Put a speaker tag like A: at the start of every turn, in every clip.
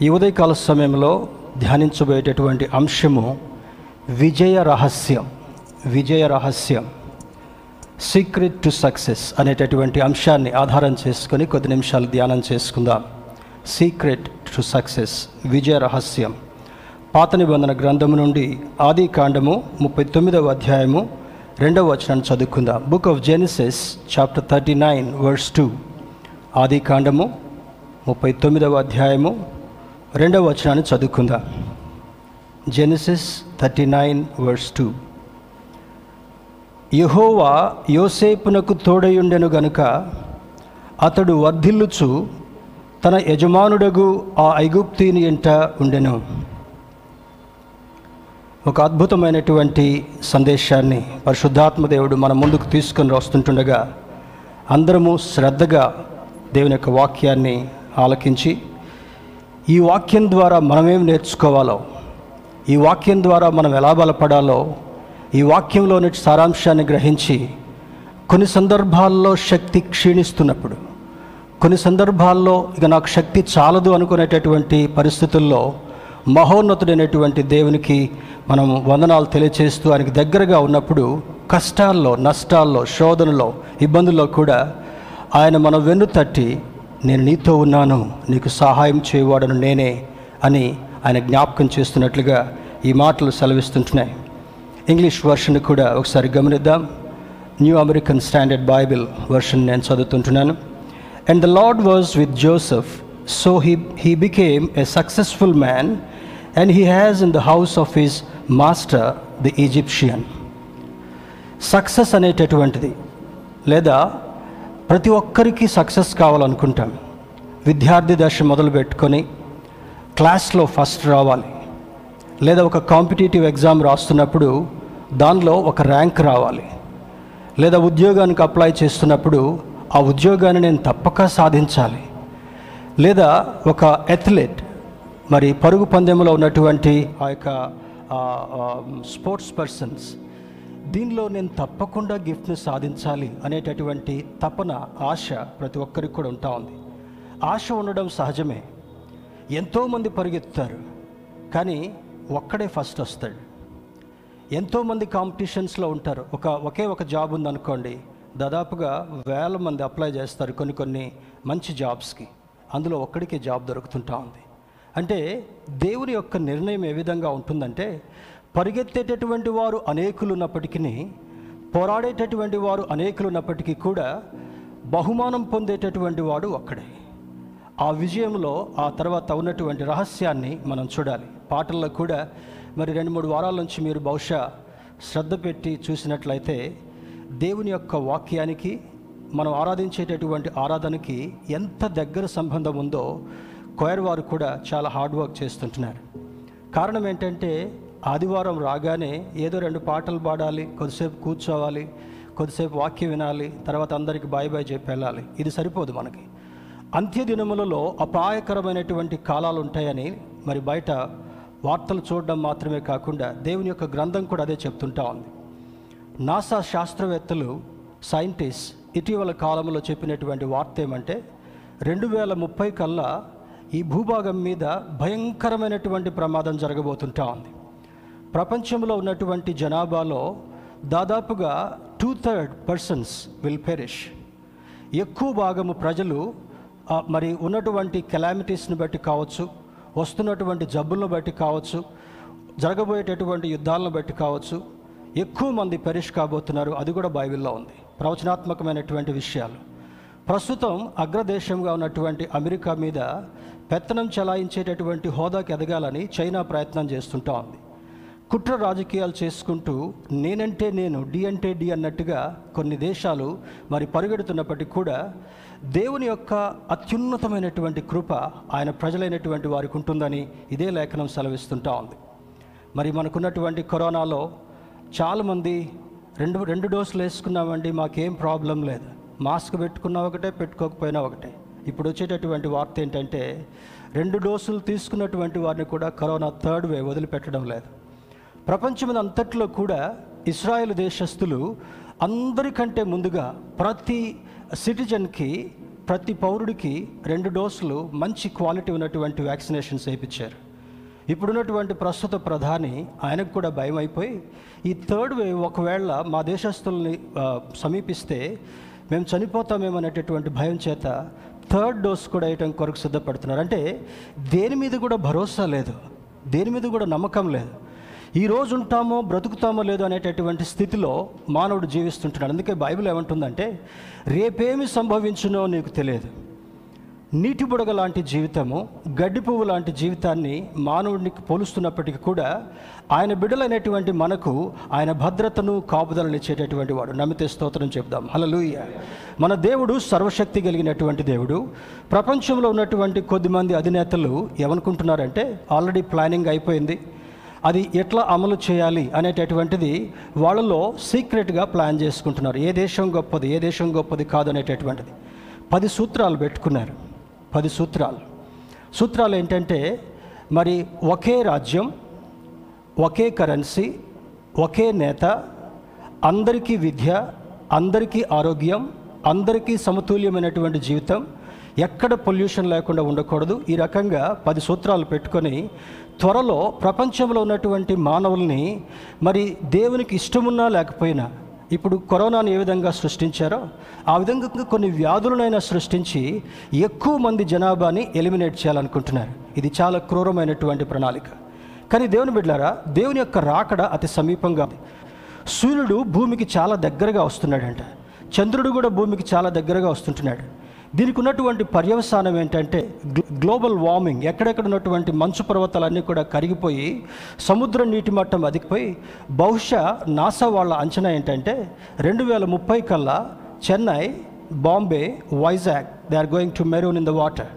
A: ఈ ఉదయకాల సమయంలో ధ్యానించబోయేటటువంటి అంశము విజయ రహస్యం విజయ రహస్యం సీక్రెట్ టు సక్సెస్ అనేటటువంటి అంశాన్ని ఆధారం చేసుకొని కొద్ది నిమిషాలు ధ్యానం చేసుకుందాం. సీక్రెట్ టు సక్సెస్ విజయ రహస్యం. పాత నిబంధన గ్రంథము నుండి ఆది కాండము ముప్పై తొమ్మిదవ అధ్యాయము రెండవ వచనాన్ని చదువుకుందాం. Book of Genesis chapter thirty nine verse two ఆది కాండము ముప్పై తొమ్మిదవ అధ్యాయము రెండవ వచనాన్ని చదువుకుందాం. Genesis thirty nine verse two యహోవా యోసేపునకు తోడయుండెను గనుక అతడు వర్ధిల్లుచు తన యజమానుడగు ఆ ఐగుప్తిని ఎంట ఉండెను. ఒక అద్భుతమైనటువంటి సందేశాన్ని పరిశుద్ధాత్మ దేవుడు మన ముందుకు తీసుకొని వస్తుంటుండగా అందరము శ్రద్ధగా దేవుని యొక్క వాక్యాన్ని ఆలకించి ఈ వాక్యం ద్వారా మనమేం నేర్చుకోవాలో ఈ వాక్యం ద్వారా మనం ఎలా బలపడాలో ఈ వాక్యంలోని సారాంశాన్ని గ్రహించి కొన్ని సందర్భాల్లో శక్తి క్షీణిస్తున్నప్పుడు కొన్ని సందర్భాల్లో ఇక నాకు శక్తి చాలదు అనుకునేటటువంటి పరిస్థితుల్లో మహోన్నతుడైనటువంటి దేవునికి మనం వందనాలు తెలియచేస్తూ ఆయనకి దగ్గరగా ఉన్నప్పుడు కష్టాల్లో నష్టాల్లో శోధనలో ఇబ్బందుల్లో కూడా ఆయన మన వెన్ను తట్టి నేను నీతో ఉన్నాను నీకు సహాయం చేయవాడను నేనే అని ఆయన జ్ఞాపకం చేస్తున్నట్లుగా ఈ మాటలు సెలవిస్తుంటున్నాయి. ఇంగ్లీష్ వర్షన్ కూడా ఒకసారి గమనిద్దాం. New American standard Bible version నేను చదువుతుంటున్నాను. And the Lord was with Joseph so he he became a successful man and he has in the house of his master the Egyptian success అనేటటువంటిది లేదా ప్రతి ఒక్కరికి success కావాలనుకుంటాం విద్యార్థి దశ మొదలు పెట్టుకొని క్లాస్లో ఫస్ట్ రావాలి. లేదా ఒక కాంపిటేటివ్ ఎగ్జామ్ రాస్తున్నప్పుడు దానిలో ఒక ర్యాంక్ రావాలి. లేదా ఉద్యోగానికి అప్లై చేస్తున్నప్పుడు ఆ ఉద్యోగాన్ని నేను తప్పక సాధించాలి. లేదా ఒక అథ్లెట్ మరి పరుగు పందెంలో ఉన్నటువంటి ఆ యొక్క స్పోర్ట్స్ పర్సన్స్ దీనిలో నేను తప్పకుండా గిఫ్ట్ని సాధించాలి అనేటటువంటి తపన ఆశ ప్రతి ఒక్కరికి కూడా ఉంటా ఉంది. ఆశ ఉండడం సహజమే. ఎంతోమంది పరిగెత్తుతారు కానీ ఒక్కడే ఫస్ట్ వస్తాడు. ఎంతోమంది కాంపిటీషన్స్లో ఉంటారు. ఒక ఒకే ఒక జాబ్ ఉందనుకోండి దాదాపుగా వేల మంది అప్లై చేస్తారు కొన్ని కొన్ని మంచి జాబ్స్కి అందులో ఒక్కడికే జాబ్ దొరుకుతుంటా ఉంది. అంటే దేవుని యొక్క నిర్ణయం ఏ విధంగా ఉంటుందంటే పరిగెత్తేటటువంటి వారు అనేకులు ఉన్నప్పటికీ పోరాడేటటువంటి వారు అనేకులు ఉన్నప్పటికీ కూడా బహుమానం పొందేటటువంటి వాడు ఒక్కడే. ఆ విజయంలో ఆ తర్వాత ఉన్నటువంటి రహస్యాన్ని మనం చూడాలి. పాటల్లో కూడా మరి రెండు మూడు వారాల నుంచి మీరు బహుశా శ్రద్ధ పెట్టి చూసినట్లయితే దేవుని యొక్క వాక్యానికి మనం ఆరాధించేటటువంటి ఆరాధనకి ఎంత దగ్గర సంబంధం ఉందో కోయర్ వారు కూడా చాలా హార్డ్ వర్క్ చేస్తుంటున్నారు. కారణం ఏంటంటే ఆదివారం రాగానే ఏదో రెండు పాటలు పాడాలి కొద్దిసేపు కూర్చోవాలి కొద్దిసేపు వాక్యం వినాలి తర్వాత అందరికి బాయ్ బాయ్ చెప్పి వెళ్ళాలి. ఇది సరిపోదు మనకి. అంత్య దినములలో అపాయకరమైనటువంటి కాలాలు ఉంటాయని మరి బయట వార్తలు చూడడం మాత్రమే కాకుండా దేవుని యొక్క గ్రంథం కూడా అదే చెప్తుంటా ఉంది. నాసా శాస్త్రవేత్తలు సైంటిస్ట్ ఇటీవల కాలంలో చెప్పినటువంటి వార్త ఏమంటే రెండు వేల ముప్పై కల్లా ఈ భూభాగం మీద భయంకరమైనటువంటి ప్రమాదం జరగబోతుంటా ఉంది. ప్రపంచంలో ఉన్నటువంటి జనాభాలో దాదాపుగా two third persons will perish ఎక్కువ భాగము ప్రజలు మరి ఉన్నటువంటి కెలామిటీస్ని బట్టి కావచ్చు వస్తున్నటువంటి జబ్బులను బట్టి కావచ్చు జరగబోయేటటువంటి యుద్ధాలను బట్టి కావచ్చు ఎక్కువ మంది పెరిష్ కాబోతున్నారు. అది కూడా బైబిల్లో ఉంది. ప్రవచనాత్మకమైనటువంటి విషయాలు. ప్రస్తుతం అగ్రదేశంగా ఉన్నటువంటి అమెరికా మీద పెత్తనం చలాయించేటటువంటి హోదాకి ఎదగాలని చైనా ప్రయత్నం చేస్తుంటా ఉంది. కుట్ర రాజకీయాలు చేసుకుంటూ నేనంటే నేను డి అంటే డి అన్నట్టుగా కొన్ని దేశాలు మరి పరిగెడుతున్నప్పటికీ కూడా దేవుని యొక్క అత్యున్నతమైనటువంటి కృప ఆయన ప్రజలైనటువంటి వారికి ఉంటుందని ఇదే లేఖనం సెలవిస్తుంటా ఉంది. మరి మనకున్నటువంటి కరోనాలో చాలామంది రెండు రెండు డోసులు వేసుకున్నామండి మాకేం ప్రాబ్లం లేదు. మాస్క్ పెట్టుకున్నా ఒకటే పెట్టుకోకపోయినా ఒకటే. ఇప్పుడు వచ్చేటటువంటి వార్త ఏంటంటే రెండు డోసులు తీసుకున్నటువంటి వారిని కూడా కరోనా థర్డ్ వే వదిలిపెట్టడం లేదు. ప్రపంచం అంతట్లో కూడా ఇస్రాయేల్ దేశస్థులు అందరికంటే ముందుగా ప్రతి సిటిజన్కి ప్రతి పౌరుడికి రెండు డోసులు మంచి క్వాలిటీ ఉన్నటువంటి వ్యాక్సినేషన్స్ వేయించారు. ఇప్పుడున్నటువంటి ప్రస్తుత ప్రధాని ఆయనకు కూడా భయం అయిపోయి ఈ థర్డ్ వేవ్ ఒకవేళ మా దేశస్తుల్ని సమీపిస్తే మేము చనిపోతామేమో అనేటటువంటి భయం చేత థర్డ్ డోస్ కూడా వేయటం కొరకు సిద్ధపడుతున్నారు. అంటే దేని మీద కూడా భరోసా లేదు. దేని మీద కూడా నమ్మకం లేదు. ఈ రోజు ఉంటామో బ్రతుకుతామో లేదో అనేటటువంటి స్థితిలో మానవుడు జీవిస్తుంటున్నాడు. అందుకే బైబిల్ ఏమంటుందంటే రేపేమి సంభవించునో నీకు తెలియదు. నీటి బుడగ లాంటి జీవితము గడ్డి పువ్వు లాంటి జీవితాన్ని మానవుడికి పోలుస్తున్నప్పటికీ కూడా ఆయన బిడ్డలైనటువంటి మనకు ఆయన భద్రతను కాపుదలను ఇచ్చేటటువంటి వాడు. నమ్మితే స్తోత్రం చెప్దాం. హలలుయ మన దేవుడు సర్వశక్తి కలిగినటువంటి దేవుడు. ప్రపంచంలో ఉన్నటువంటి కొద్దిమంది అధినేతలు ఏమనుకుంటున్నారంటే ఆల్రెడీ ప్లానింగ్ అయిపోయింది. అది ఎట్లా అమలు చేయాలి అనేటటువంటిది వాళ్ళలో సీక్రెట్గా ప్లాన్ చేసుకుంటున్నారు. ఏ దేశం గొప్పది ఏ దేశం గొప్పది కాదు అనేటటువంటిది. పది సూత్రాలు పెట్టుకున్నారు. పది సూత్రాలు. సూత్రాలు ఏంటంటే మరి ఒకే రాజ్యం ఒకే కరెన్సీ ఒకే నేత అందరికీ విద్య అందరికీ ఆరోగ్యం అందరికీ సమతుల్యమైనటువంటి జీవితం ఎక్కడ పొల్యూషన్ లేకుండా ఉండకూడదు. ఈ రకంగా పది సూత్రాలు పెట్టుకొని త్వరలో ప్రపంచంలో ఉన్నటువంటి మానవుల్ని మరి దేవునికి ఇష్టమున్నా లేకపోయినా ఇప్పుడు కరోనాను ఏ విధంగా సృష్టించారో ఆ విధంగా కొన్ని వ్యాధులనైనా సృష్టించి ఎక్కువ మంది జనాభాని ఎలిమినేట్ చేయాలనుకుంటున్నారు. ఇది చాలా క్రూరమైనటువంటి ప్రణాళిక. కానీ దేవుని బిడ్డారా దేవుని యొక్క రాకడ అతి సమీపంగా సూర్యుడు భూమికి చాలా దగ్గరగా వస్తున్నాడంట. చంద్రుడు కూడా భూమికి చాలా దగ్గరగా వస్తుంటున్నాడు. దీనికి ఉన్నటువంటి పర్యవసానం ఏంటంటే గ్లోబల్ వార్మింగ్. ఎక్కడెక్కడ ఉన్నటువంటి మంచు పర్వతాలన్నీ కూడా కరిగిపోయి సముద్ర నీటి మట్టం అదిగిపోయి బహుశా నాసా వాళ్ళ అంచనా ఏంటంటే రెండు వేల ముప్పై కల్లా Chennai Bombay Vizag they are going to maroon in the water.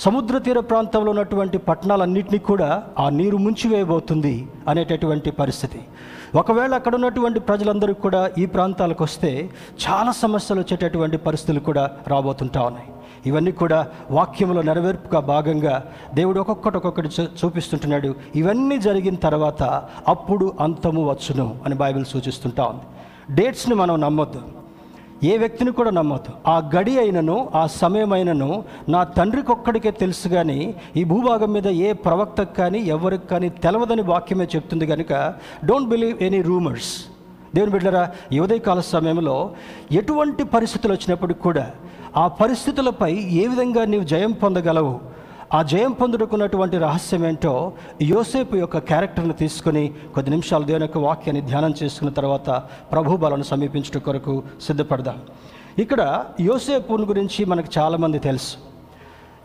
A: సముద్ర తీర ప్రాంతంలో ఉన్నటువంటి పట్టణాలన్నింటినీ కూడా ఆ నీరు ముంచివేయబోతుంది అనేటటువంటి పరిస్థితి. ఒకవేళ అక్కడ ఉన్నటువంటి ప్రజలందరూ కూడా ఈ ప్రాంతాలకు వస్తే చాలా సమస్యలు వచ్చేటటువంటి పరిస్థితులు కూడా రాబోతుంటా ఉన్నాయి. ఇవన్నీ కూడా వాక్యంలో నెరవేర్పుగా భాగంగా దేవుడు ఒక్కొక్కటి ఒక్కొక్కటి చూ- చూపిస్తుంటున్నాడు. ఇవన్నీ జరిగిన తర్వాత అప్పుడు అంతము వచ్చును అని బైబిల్ సూచిస్తుంటా ఉంది. డేట్స్ని మనం నమ్మొద్దు. ఏ వ్యక్తిని కూడా నమ్మవద్దు ఆ గడి అయినను ఆ సమయమైనను నా తండ్రికి ఒక్కడికే తెలుసు కానీ ఈ భూభాగం మీద ఏ ప్రవక్తకు కానీ ఎవరికి కానీ తెలవదని వాక్యమే చెప్తుంది కనుక డోంట్ బిలీవ్ ఎనీ రూమర్స్ దేవుని బిడ్డరా ఈ ఉదయకాల సమయంలో ఎటువంటి పరిస్థితులు వచ్చినప్పటికి కూడా ఆ పరిస్థితులపై ఏ విధంగా నీవు జయం పొందగలవు? ఆ జయం పొందుడుకున్నటువంటి రహస్యం ఏంటో యోసేపు యొక్క క్యారెక్టర్ని తీసుకుని కొద్ది నిమిషాలు దేవుని యొక్క వాక్యాన్ని ధ్యానం చేసుకున్న తర్వాత ప్రభు బలను సమీపించడం కొరకు సిద్ధపడదాం. ఇక్కడ యోసేపుని గురించి మనకు చాలామంది తెలుసు.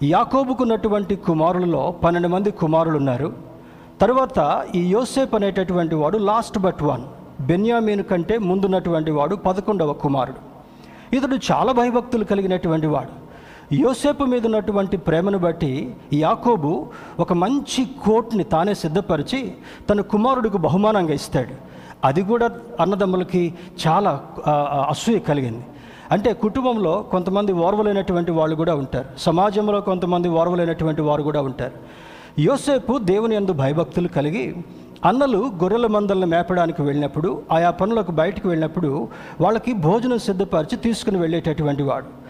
A: యాకోబుకున్నటువంటి కుమారులలో పన్నెండు మంది కుమారులు ఉన్నారు తర్వాత ఈ యోసేపు అనేటటువంటి వాడు లాస్ట్ బట్ వన్. బెన్యామీన్ కంటే ముందున్నటువంటి వాడు పదకొండవ కుమారుడు. ఇతడు చాలా భయభక్తులు కలిగినటువంటి వాడు. యోసేపు మీద ఉన్నటువంటి ప్రేమను బట్టి యాకోబు ఒక మంచి కోట్ని తానే సిద్ధపరిచి తన కుమారుడికి బహుమానంగా ఇస్తాడు. అది కూడా అన్నదమ్ములకి చాలా అసూయ కలిగింది. అంటే కుటుంబంలో కొంతమంది ఓర్వలేనటువంటి వాళ్ళు కూడా ఉంటారు. సమాజంలో కొంతమంది ఓర్వలేనటువంటి వారు కూడా ఉంటారు. యోసేపు దేవుని యందు భయభక్తులు కలిగి అన్నలు గొర్రెల మందలను మేపడానికి వెళ్ళినప్పుడు ఆయా పనులకు బయటకు వెళ్ళినప్పుడు వాళ్ళకి భోజనం సిద్ధపరిచి తీసుకుని వెళ్ళేటటువంటి వాడు.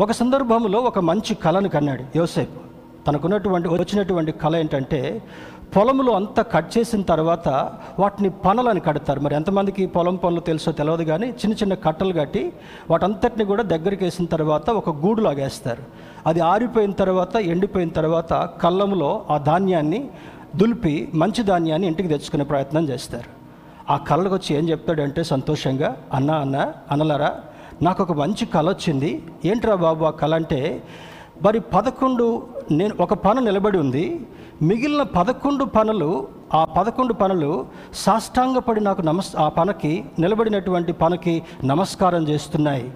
A: ఒక సందర్భంలో ఒక మంచి కళను కన్నాడు యోసేపు. తనకున్నటువంటి వచ్చినటువంటి కళ ఏంటంటే పొలంలో అంతా కట్ చేసిన తర్వాత వాటిని పనలని కడతారు. మరి ఎంతమందికి పొలం పనులు తెలుసో తెలియదు కానీ చిన్న చిన్న కట్టలు కట్టి వాటంతటిని కూడా దగ్గరికి వేసిన తర్వాత ఒక గూడులాగేస్తారు అది ఆరిపోయిన తర్వాత ఎండిపోయిన తర్వాత కళ్ళంలో ఆ ధాన్యాన్ని దులిపి మంచి ధాన్యాన్ని ఇంటికి తెచ్చుకునే ప్రయత్నం చేస్తారు. ఆ కళ్ళకు వచ్చి ఏం చెప్తాడంటే సంతోషంగా అన్న అన్న అనలరా నాకు ఒక మంచి కళ వచ్చింది. ఏంట్రా బాబు ఆ కళ అంటే మరి పదకొండు నేను ఒక పన నిలబడి ఉంది. మిగిలిన పదకొండు పనులు ఆ పదకొండు పనులు సాష్టాంగపడి నాకు నమస్ ఆ పనకి నిలబడినటువంటి పనకి నమస్కారం చేస్తున్నాయి.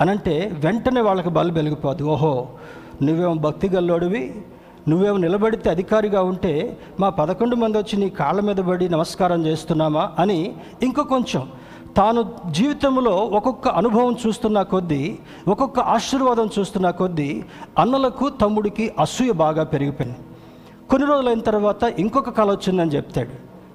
A: అనంటే వెంటనే వాళ్ళకి బలు వెలిగిపోదు ఓహో నువ్వేమో భక్తి గల్లోడివి? నువ్వేమో నిలబడితే అధికారిగా ఉంటే మా పదకొండు మంది వచ్చి నీ కాళ్ళ మీద పడి నమస్కారం చేస్తున్నామా అని ఇంకో కొంచెం తాను జీవితంలో ఒక్కొక్క అనుభవం చూస్తున్న కొద్దీ ఒక్కొక్క ఆశీర్వాదం చూస్తున్న కొద్దీ అన్నలకు తమ్ముడికి అసూయ బాగా పెరిగిపోయింది. కొన్ని రోజులైన తర్వాత ఇంకొక కళ వచ్చిందని చెప్తాడు.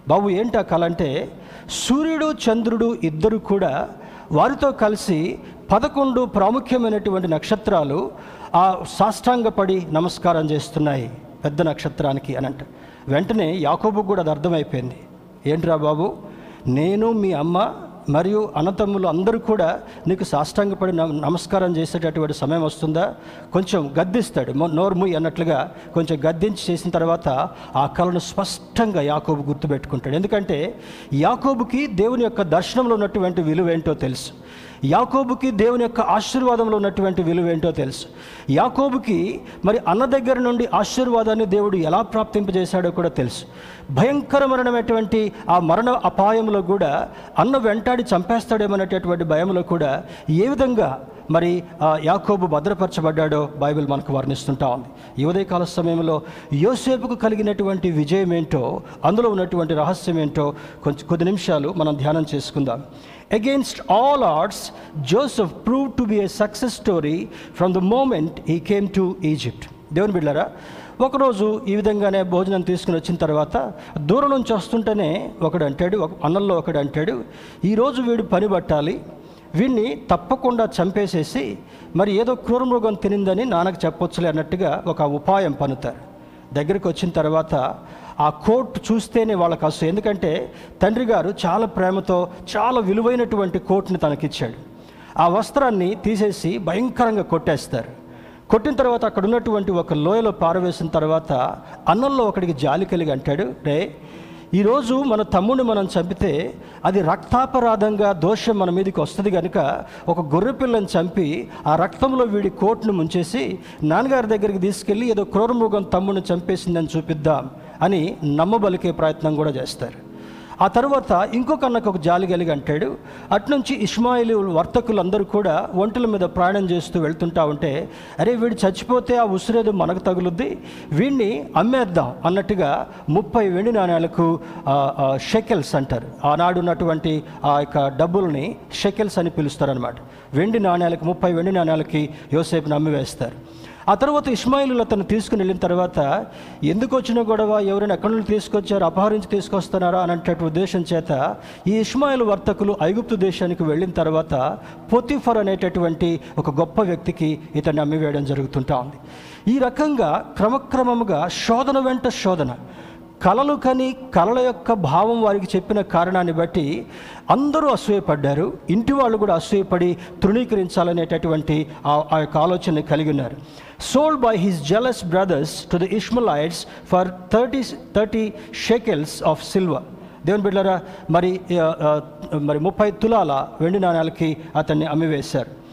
A: బాబు ఏంటి ఆ కళ అంటే సూర్యుడు చంద్రుడు ఇద్దరు కూడా వారితో కలిసి పదకొండు ప్రాముఖ్యమైనటువంటి నక్షత్రాలు ఆ సాష్టాంగపడి నమస్కారం చేస్తున్నాయి పెద్ద నక్షత్రానికి అని అంట. వెంటనే యాకోబు కూడా అది అర్థమైపోయింది. ఏంట్రా బాబు నేను మీ అమ్మ మరియు అన్నతమ్ములు అందరూ కూడా నీకు సాష్టాంగపడి నమస్కారం చేసేటటువంటి సమయం వస్తుందా? కొంచెం గద్దిస్తాడు. నోర్ముయ్ అన్నట్లుగా కొంచెం గద్దించి చేసిన తర్వాత ఆ కళను స్పష్టంగా యాకోబు గుర్తుపెట్టుకుంటాడు. ఎందుకంటే యాకోబుకి దేవుని యొక్క దర్శనంలో ఉన్నటువంటి విలువ ఏంటో తెలుసు. యాకోబుకి దేవుని యొక్క ఆశీర్వాదంలో ఉన్నటువంటి విలువ ఏంటో తెలుసు. యాకోబుకి మరి అన్న దగ్గర నుండి ఆశీర్వాదాన్ని దేవుడు ఎలా ప్రాప్తింపజేశాడో కూడా తెలుసు. భయంకర మరణమైనటువంటి ఆ మరణ అపాయంలో కూడా అన్న వెంటాడి చంపేస్తాడేమనేటటువంటి భయంలో కూడా ఏ విధంగా మరి ఆ యాకోబు భద్రపరచబడ్డాడో బైబిల్ మనకు వర్ణిస్తుంటా ఉంది. ఈ ఉదయకాల సమయంలో యోసేపుకు కలిగినటువంటి విజయం ఏంటో అందులో ఉన్నటువంటి రహస్యం ఏంటో కొంచెం కొద్ది నిమిషాలు మనం ధ్యానం చేసుకుందాం. Against all odds Joseph prove to be a success story from the moment he came to Egypt దేవుని బిడ్డారా ఒకరోజు ఈ విధంగానే భోజనం తీసుకుని వచ్చిన తర్వాత దూరం నుంచి వస్తుంటేనే ఒకడు అంటాడు ఒక అన్నంలో ఒకడు అంటాడు ఈరోజు వీడు పని పట్టాలి వీడిని తప్పకుండా చంపేసేసి మరి ఏదో క్రూరమృగం తినిందని నాన్నకు చెప్పొచ్చులే అన్నట్టుగా ఒక ఉపాయం పనుతారు. దగ్గరికి వచ్చిన తర్వాత ఆ కోట్ చూస్తేనే వాళ్ళకి అసలు ఎందుకంటే తండ్రి గారు చాలా ప్రేమతో చాలా విలువైనటువంటి కోట్ని తనకిచ్చాడు. ఆ వస్త్రాన్ని తీసేసి భయంకరంగా కొట్టేస్తారు. కొట్టిన తర్వాత అక్కడ ఉన్నటువంటి ఒక లోయలో పారవేసిన తర్వాత అన్నంలో ఒకడికి జాలి కలిగి అంటాడు రే ఈరోజు మన తమ్ముడిని మనం చంపితే అది రక్తాపరాధంగా దోషం మన మీదకి వస్తుంది కనుక ఒక గొర్రె పిల్లని చంపి ఆ రక్తంలో వీడి కోట్ను ముంచేసి నాన్నగారి దగ్గరికి తీసుకెళ్ళి ఏదో క్రూరమృగం తమ్ముడిని చంపేసిందని చూపిద్దాం. అని నమ్మబలికే ప్రయత్నం కూడా చేస్తారు. ఆ తర్వాత ఇంకొక అన్నకు ఒక జాలి కలిగి అంటాడు అట్నుంచి ఇస్మాయిలు వర్తకులందరూ కూడా ఒంటల మీద ప్రయాణం చేస్తూ వెళ్తుంటా ఉంటే అరే వీడు చచ్చిపోతే ఆ ఉసిరేదు మనకు తగులుద్ది వీడిని అమ్మేద్దాం అన్నట్టుగా ముప్పై వెండి నాణ్యాలకు షెకెల్స్ అంటారు. ఆనాడు ఉన్నటువంటి ఆ యొక్క డబ్బుల్ని షెకెల్స్ అని పిలుస్తారనమాట వెండి నాణ్యాలకు ముప్పై వెండి నాణ్యాలకి యోసేపుని అమ్మివేస్తారు. ఆ తర్వాత ఇస్మాయిలు అతను తీసుకుని వెళ్ళిన తర్వాత ఎందుకు వచ్చిన గొడవ? ఎవరైనా ఎక్కడి నుండి తీసుకొచ్చారు? అపహరించి తీసుకొస్తున్నారా? అనేటటువంటి ఉద్దేశం చేత ఈ ఇస్మాయిల్ వర్తకులు ఐగుప్తు దేశానికి వెళ్ళిన తర్వాత పొతిఫర్ అనేటటువంటి ఒక గొప్ప వ్యక్తికి ఇతన్ని అమ్మివేయడం జరుగుతుంటా ఉంది. ఈ రకంగా క్రమక్రమముగా శోధన వెంట శోధన. కలలు కని కళల యొక్క భావం వారికి చెప్పిన కారణాన్ని బట్టి అందరూ అసూయపడ్డారు. ఇంటి వాళ్ళు కూడా అసూయపడి తృణీకరించాలనేటటువంటి ఆ యొక్క ఆలోచన కలిగి ఉన్నారు. Sold by his jealous brothers to the Ishmaelites for thirty thirty shekels of silver దేవుని బిడ్డరా మరి మరి ముప్పై తులాల వెండి నాణాలకి అతన్ని అమ్మివేశారు.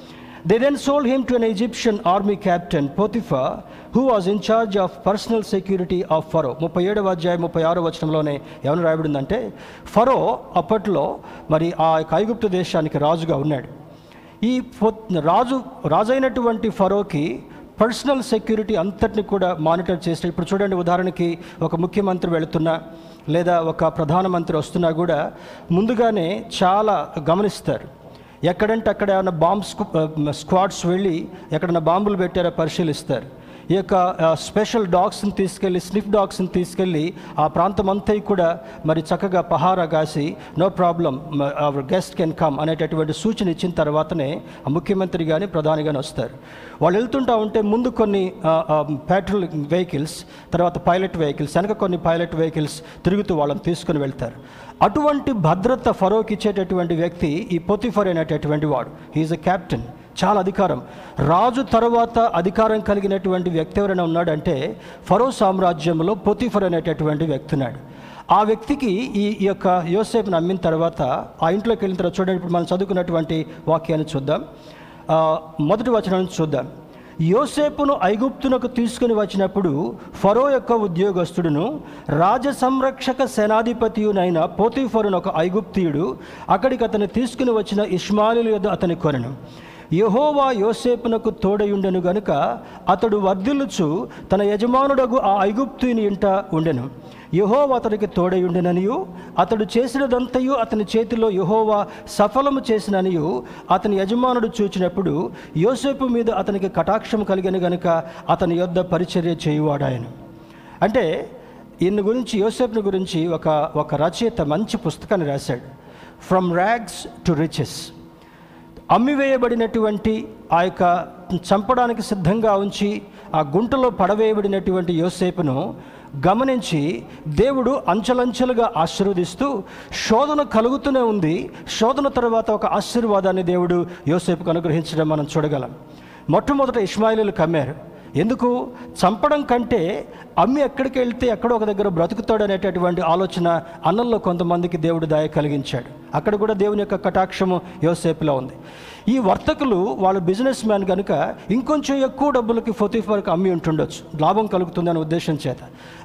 A: They then sold him to an Egyptian army captain, Potiphar, who was in charge of personal security of Pharaoh ముప్పై ఏడవ అధ్యాయం ముప్పై ఆరో వచనంలోనే ఏమైనా రాయబడిందంటే ఫరో అప్పట్లో మరి ఆ యొక్క దేశానికి రాజుగా ఉన్నాడు. ఈ రాజు రాజైనటువంటి ఫరోకి పర్సనల్ సెక్యూరిటీ అంతటిని కూడా మానిటర్ చేస్తే ఇప్పుడు చూడండి ఉదాహరణకి ఒక ముఖ్యమంత్రి వెళుతున్నా లేదా ఒక ప్రధానమంత్రి వస్తున్నా కూడా ముందుగానే చాలా గమనిస్తారు. ఎక్కడంటే అక్కడ ఏమైనా బాంబ్ స్క్వాడ్స్ వెళ్ళి ఎక్కడైనా బాంబులు పెట్టారో పరిశీలిస్తారు. ఈ యొక్క స్పెషల్ డాగ్స్ని తీసుకెళ్ళి స్నిఫ్ డాగ్స్ని తీసుకెళ్ళి ఆ ప్రాంతం అంతా కూడా మరి చక్కగా పహారా కాసి no problem our guest can come అనేటటువంటి సూచన ఇచ్చిన తర్వాతనే ముఖ్యమంత్రి కానీ ప్రధాని కానీ వస్తారు. వాళ్ళు వెళ్తుంటా ఉంటే ముందు కొన్ని పెట్రోల్ వెహికల్స్ తర్వాత పైలట్ వెహికల్స్ వెనక కొన్ని పైలట్ వెహికల్స్ తిరుగుతూ వాళ్ళని తీసుకుని వెళ్తారు. అటువంటి భద్రత ఫరోకి ఇచ్చేటటువంటి వ్యక్తి ఈ పొతిఫర్ అనేటటువంటి వాడు. హీఈస్ అ కెప్టెన్ చాలా అధికారం. రాజు తర్వాత అధికారం కలిగినటువంటి వ్యక్తి ఎవరైనా ఉన్నాడంటే ఫరో సామ్రాజ్యంలో పొతిఫర్ అనేటటువంటి వ్యక్తి ఉన్నాడు. ఆ వ్యక్తికి ఈ యొక్క యోసేపును అమ్మిన తర్వాత ఆ ఇంట్లోకి వెళ్ళిన తర్వాత చూడండి ఇప్పుడు మనం చదువుకున్నటువంటి వాక్యాన్ని చూద్దాం. మొదటి వచనాన్ని చూద్దాం. యోసేపును ఐగుప్తునకు తీసుకుని వచ్చినప్పుడు ఫరో యొక్క ఉద్యోగస్తుడును రాజ సంరక్షక సేనాధిపతియునైన పోతిఫరును ఒక ఐగుప్తియుడు అక్కడికి అతను తీసుకుని వచ్చిన ఇష్మాయిలు యొద్ అతని కొనను. యహోవా యోసేపునకు తోడయుండెను గనుక అతడు వర్ధిల్లుచు తన యజమానుడగు ఆ ఐగుప్తుని ఇంట ఉండెను. యహోవా అతనికి తోడయుండెననియు అతడు చేసినదంతయు అతని చేతిలో యహోవా సఫలము చేసిననియు అతని యజమానుడు చూచినప్పుడు యోసేపు మీద అతనికి కటాక్షం కలిగిన గనుక అతని యొద్ద పరిచర్య చేయువాడాయను. అంటే ఈయన గురించి యోసేపుని గురించి ఒక ఒక రచయిత మంచి పుస్తకాన్ని రాశాడు. ఫ్రమ్ ర్యాగ్స్ టు రిచెస్ అమ్మివేయబడినటువంటి ఆ యొక్క చంపడానికి సిద్ధంగా ఉంచి ఆ గుంటలో పడవేయబడినటువంటి యోసేపును గమనించి దేవుడు అంచెలంచెలుగా ఆశీర్వదిస్తూ శోధన కలుగుతూనే ఉంది. శోధన తర్వాత ఒక ఆశీర్వాదాన్ని దేవుడు యోసేపుకు అనుగ్రహించడం మనం చూడగలం. మొట్టమొదట ఇస్మాయిలీలు కమ్మారు. ఎందుకు? చంపడం కంటే అమ్మి ఎక్కడికి వెళ్తే ఎక్కడో ఒక దగ్గర బ్రతుకుతాడు అనేటటువంటి ఆలోచన అన్నంలో కొంతమందికి దేవుడు దాయ కలిగించాడు. అక్కడ కూడా దేవుని యొక్క కటాక్షము యోసేపులో ఉంది. ఈ వర్తకులు వాళ్ళు బిజినెస్ మ్యాన్ కనుక ఇంకొంచెం ఎక్కువ డబ్బులకి ఫొతిఫర్కి అమ్మి ఉంటుండొచ్చు. లాభం కలుగుతుందనే ఉద్దేశం చేత.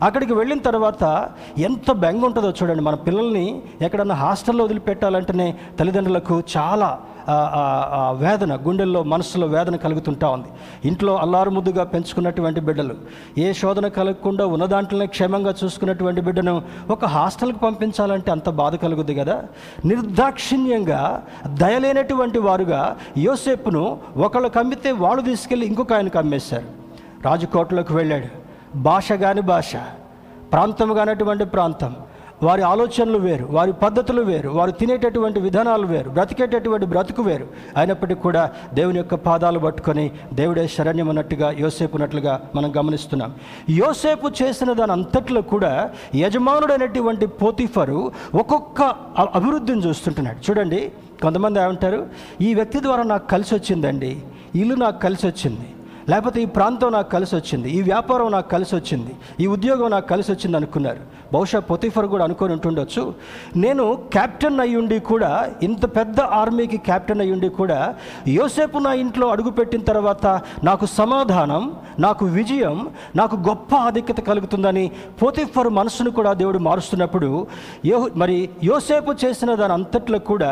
A: అక్కడికి వెళ్ళిన తర్వాత ఎంత బెంగ ఉంటుందో చూడండి. మన పిల్లల్ని ఎక్కడన్నా హాస్టల్లో వదిలిపెట్టాలంటేనే తల్లిదండ్రులకు చాలా వేదన గుండెల్లో మనసులో వేదన కలుగుతుంటా ఉంది. ఇంట్లో అల్లారు ముద్దుగా పెంచుకున్నటువంటి బిడ్డలు ఏ శోధన కలగకుండా ఉన్న దాంట్లోనే క్షేమంగా చూసుకున్నటువంటి బిడ్డను ఒక హాస్టల్కి పంపించాలంటే అంత బాధ కలుగుద్ది కదా? నిర్దాక్షిణ్యంగా దయలేనటువంటి వారుగా యోసేపును ఒకళ్ళు కమ్మితే వాళ్ళు తీసుకెళ్ళి ఇంకొక ఆయనకు అమ్మేశారు. రాజకోటలోకి వెళ్ళాడు. భాష కాని భాష ప్రాంతం కానటువంటి ప్రాంతం. వారి ఆలోచనలు వేరు వారి పద్ధతులు వేరు వారు తినేటటువంటి విధానాలు వేరు బ్రతికేటటువంటి బ్రతుకు వేరు. అయినప్పటికీ కూడా దేవుని యొక్క పాదాలు పట్టుకొని దేవుడే శరణ్యం అన్నట్టుగా యోసేపు ఉన్నట్లుగా మనం గమనిస్తున్నాం. యోసేపు చేసిన దాని అంతట్లో కూడా యజమానుడైనటువంటి పోతిఫరు ఒక్కొక్క అభివృద్ధిని చూస్తుంటున్నాడు. చూడండి కొంతమంది ఏమంటారు ఈ వ్యక్తి ద్వారా నాకు కలిసి వచ్చిందండి ఇల్లు నాకు కలిసి వచ్చింది లేకపోతే ఈ ప్రాంతం నాకు కలిసి వచ్చింది ఈ వ్యాపారం నాకు కలిసి వచ్చింది ఈ ఉద్యోగం నాకు కలిసి వచ్చింది అనుకున్నారు. బహుశా పొతిఫర్ కూడా అనుకొని ఉంటుండొచ్చు. నేను కెప్టెన్ అయ్యుండి కూడా ఇంత పెద్ద ఆర్మీకి కెప్టెన్ అయ్యుండి కూడా యోసేపు నా ఇంట్లో అడుగుపెట్టిన తర్వాత నాకు సమాధానం నాకు విజయం నాకు గొప్ప ఆధిక్యత కలుగుతుందని పోతిఫర్ మనసును కూడా దేవుడు మారుస్తున్నప్పుడు యో మరి యోసేపు చేసిన దాని అంతట్లో కూడా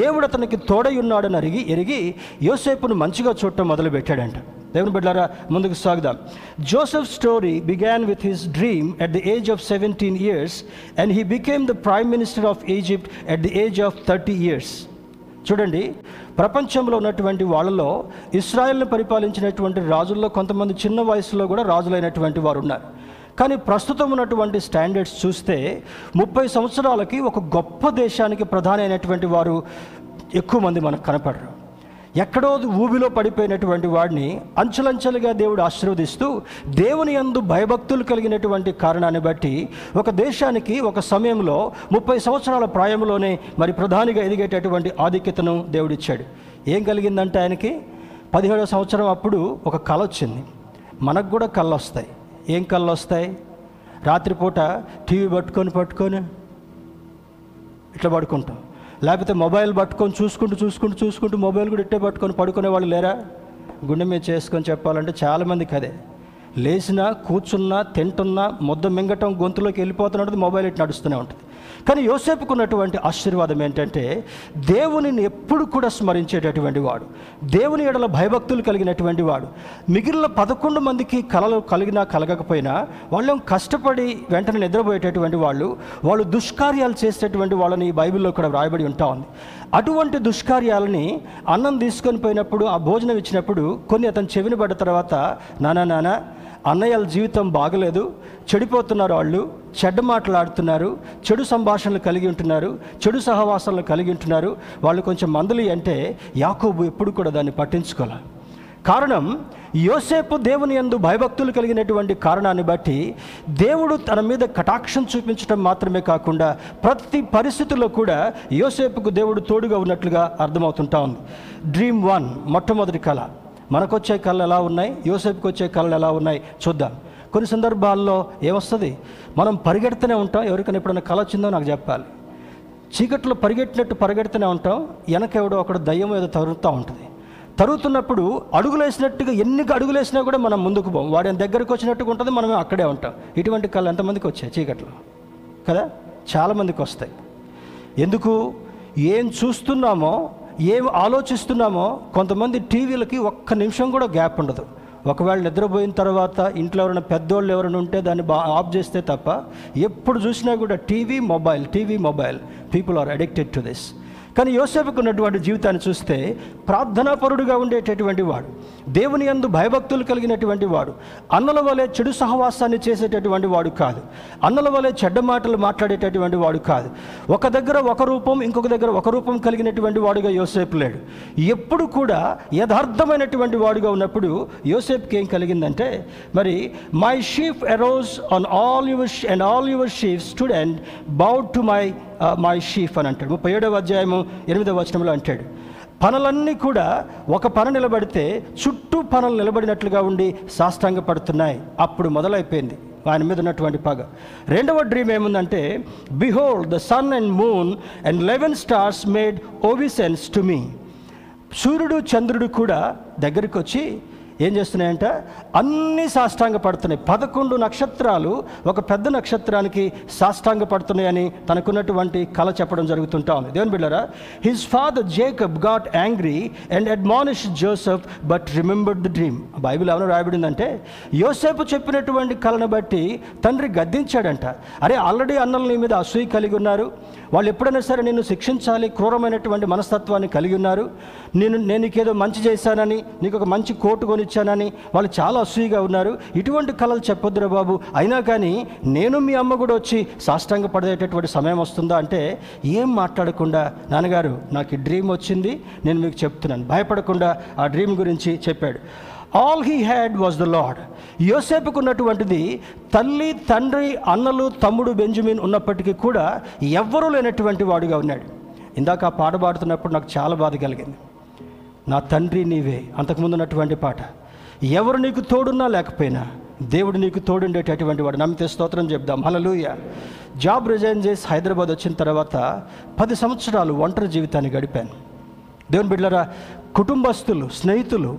A: దేవుడు అతనికి తోడై ఉన్నాడని అరిగి ఎరిగి యోసేపును మంచిగా చూడటం మొదలుపెట్టాడంట. దేవుని బిడ్డారా ముందుకు సాగుదాం. Joseph story began with his dream at the age of seventeen years and he became the prime minister of Egypt at the age of thirty years చూడండి ప్రపంచంలో ఉన్నటువంటి వాళ్ళలో ఇస్రాయల్ని పరిపాలించినటువంటి రాజుల్లో కొంతమంది చిన్న వయసులో కూడా రాజులైనటువంటి వారు ఉన్నారు కానీ ప్రస్తుతం ఉన్నటువంటి స్టాండర్డ్స్ చూస్తే ముప్పై సంవత్సరాలకి ఒక గొప్ప దేశానికి ప్రధానమైనటువంటి అయినటువంటి వారు ఎక్కువ మంది మనకు కనపడరు. ఎక్కడో ఊబిలో పడిపోయినటువంటి వాడిని అంచెలంచెలుగా దేవుడు ఆశీర్వదిస్తూ దేవుని యందు భయభక్తులు కలిగినటువంటి కారణాన్ని బట్టి ఒక దేశానికి ఒక సమయంలో ముప్పై సంవత్సరాల ప్రాయంలోనే మరి ప్రధానిగా ఎదిగేటటువంటి ఆధిక్యతను దేవుడిచ్చాడు. ఏం కలిగిందంటే ఆయనకి? పదిహేడవ సంవత్సరం అప్పుడు ఒక కళ వచ్చింది. మనకు కూడా కళ్ళు వస్తాయి ఏం కళ్ళు వస్తాయి రాత్రిపూట టీవీ పట్టుకొని పట్టుకొని ఇట్లా పడుకుంటాం. లేకపోతే మొబైల్ పట్టుకొని చూసుకుంటూ చూసుకుంటూ చూసుకుంటూ మొబైల్ కూడా ఇట్టే పట్టుకొని పడుకునే వాళ్ళు లేరా? గుండె మీద చేసుకొని చెప్పాలంటే చాలామందికి అదే లేచినా కూర్చున్నా తింటున్నా ముద్ద మింగటం గొంతులోకి వెళ్ళిపోతున్నట్టు మొబైల్ ఇటు నడుస్తూనే ఉంటుంది. కానీ యోసేపుకున్నటువంటి ఆశీర్వాదం ఏంటంటే దేవునిని ఎప్పుడు కూడా స్మరించేటటువంటి వాడు. దేవుని ఎడల భయభక్తులు కలిగినటువంటి వాడు. మిగిలిన పదకొండు మందికి కలలు కలిగినా కలగకపోయినా వాళ్ళేం కష్టపడి వెంటనే నిద్రపోయేటటువంటి వాళ్ళు వాళ్ళు దుష్కార్యాలు చేసేటటువంటి వాళ్ళని ఈ బైబిల్లో కూడా వ్రాయబడి ఉంటా ఉంది. అటువంటి దుష్కార్యాలని అన్నం తీసుకొని పోయినప్పుడు ఆ భోజనం ఇచ్చినప్పుడు కొన్ని అతను చెవిని పడ్డ తర్వాత నానా నానా అన్నయ్యల జీవితం బాగలేదు చెడిపోతున్నారు వాళ్ళు చెడ్డ మాట్లాడుతున్నారు చెడు సంభాషణలు కలిగి ఉంటున్నారు చెడు సహవాసాలను కలిగి ఉంటున్నారు. వాళ్ళు కొంచెం మందులు అంటే యాకోబు ఎప్పుడు కూడా దాన్ని పట్టించుకోవాలి కారణం యోసేపు దేవుని యందు భయభక్తులు కలిగినటువంటి కారణాన్ని బట్టి దేవుడు తన మీద కటాక్షం చూపించడం మాత్రమే కాకుండా ప్రతి పరిస్థితుల్లో కూడా యోసేపుకు దేవుడు తోడుగా ఉన్నట్లుగా అర్థమవుతుంటా ఉంది. డ్రీమ్ వన్ మొట్టమొదటి కళ. మనకొచ్చే కళ్ళు ఎలా ఉన్నాయి? యోసేపుకి వచ్చే కళ్ళు ఎలా ఉన్నాయి? చూద్దాం. కొన్ని సందర్భాల్లో ఏమొస్తుంది? మనం పరిగెడుతూనే ఉంటాం. ఎవరికైనా ఎప్పుడైనా కళ వచ్చిందో నాకు చెప్పాలి. చీకట్లో పరిగెట్టినట్టు పరిగెడుతూనే ఉంటాం. వెనక ఎవడో ఒకడు దయ్యం ఏదో తరుగుతూ ఉంటుంది. తరుగుతున్నప్పుడు అడుగులేసినట్టుగా ఎన్ని అడుగులేసినా కూడా మనం ముందుకు పోం. వాడి దగ్గరికి వచ్చినట్టుగా ఉంటుంది. మనం అక్కడే ఉంటాం. ఇటువంటి కళ్ళు ఎంతమందికి వచ్చాయి చీకట్లో? కదా? చాలామందికి వస్తాయి. ఎందుకు? ఏం చూస్తున్నామో ఏం ఆలోచిస్తున్నామో కొంతమంది టీవీలకి ఒక్క నిమిషం కూడా గ్యాప్ ఉండదు. ఒకవేళ నిద్రపోయిన తర్వాత ఇంట్లో ఎవరైనా పెద్దోళ్ళు ఎవరైనా ఉంటే దాన్ని బా ఆఫ్ చేస్తే తప్ప ఎప్పుడు చూసినా కూడా TV mobile TV mobile. People are addicted to this కానీ యోసేపుకు ఉన్నటువంటి జీవితాన్ని చూస్తే ప్రార్థనాపరుడుగా ఉండేటటువంటి వాడు దేవుని యందు భయభక్తులు కలిగినటువంటి వాడు అన్నల వలె చెడు సహవాసాన్ని చేసేటటువంటి వాడు కాదు అన్నల వలె చెడ్డ మాటలు మాట్లాడేటటువంటి వాడు కాదు. ఒక దగ్గర ఒక రూపం ఇంకొక దగ్గర ఒక రూపం కలిగినటువంటి వాడుగా యోసేపు లేడు. ఎప్పుడు కూడా యథార్థమైనటువంటి వాడుగా ఉన్నప్పుడు యోసేపుకి ఏం కలిగిందంటే మరి my sheaf arose on all your and all your sheaf student bowed to my my sheaf అని అంటాడు. ముప్పై ఏడవ అధ్యాయము ఎనిమిదవ వచనంలో అంటాడు. పనులన్నీ కూడా ఒక పన నిలబడితే చుట్టూ పనులు నిలబడినట్లుగా ఉండి సాష్టాంగ పడుతున్నాయి అప్పుడు మొదలైపోయింది. ఆయన మీద ఉన్నటువంటి పగ. రెండవ డ్రీమ్ ఏముందంటే behold the sun and moon and eleven stars made obeisance to me సూర్యుడు చంద్రుడు కూడా దగ్గరికి వచ్చి ఏం చేస్తున్నాయంట? అన్నీ సాష్టాంగ పడుతున్నాయి పదకొండు నక్షత్రాలు ఒక పెద్ద నక్షత్రానికి సాష్టాంగ పడుతున్నాయని తనకున్నటువంటి కళ చెప్పడం జరుగుతుంటా ఉంది. దేవుని బిళ్ళరా his father Jacob got angry and admonish Joseph but remembered the dream Bible ఏమైనా రాయబడిందంటే యోసేపు చెప్పినటువంటి కళను బట్టి తండ్రి గద్దించాడంట. అరే ఆల్రెడీ అన్నలు నీ మీద అసూయ కలిగి ఉన్నారు. వాళ్ళు ఎప్పుడైనా సరే నిన్ను శిక్షించాలి క్రూరమైనటువంటి మనస్తత్వాన్ని కలిగి ఉన్నారు. నేను నేను నీకేదో మంచి చేశానని నీకు ఒక మంచి కోటు ఇచ్చానని వాళ్ళు చాలా అసూయగా ఉన్నారు. ఇటువంటి కళలు చెప్పొద్దురా బాబు. అయినా కానీ నేను మీ అమ్మ కూడా వచ్చి సాష్టాంగ పడేటటువంటి సమయం వస్తుందా అంటే ఏం మాట్లాడకుండా నాన్నగారు నాకు డ్రీమ్ వచ్చింది నేను మీకు చెప్తున్నాను. భయపడకుండా ఆ డ్రీమ్ గురించి చెప్పాడు. All he had was the Lord యోసేపుకు ఉన్నటువంటిది తల్లి తండ్రి అన్నలు తమ్ముడు బెంజమిన్ ఉన్నప్పటికీ కూడా ఎవ్వరూ లేనటువంటి వాడుగా ఉన్నాడు. ఇందాక ఆ పాట పాడుతున్నప్పుడు నాకు చాలా బాధ కలిగింది. నా తండ్రి నీవే. అంతకుముందు ఉన్నటువంటి పాట. ఎవరు నీకు తోడున్నా లేకపోయినా దేవుడు నీకు తోడుండేటటువంటి వాడు. నమ్మితే స్తోత్రం చెప్దాం. హలలుయ జాబ్ రిజైన్ చేసి హైదరాబాద్ వచ్చిన తర్వాత పది సంవత్సరాలు ఒంటరి జీవితాన్ని గడిపాను. దేవుని బిడ్డరా కుటుంబస్తులు స్నేహితులు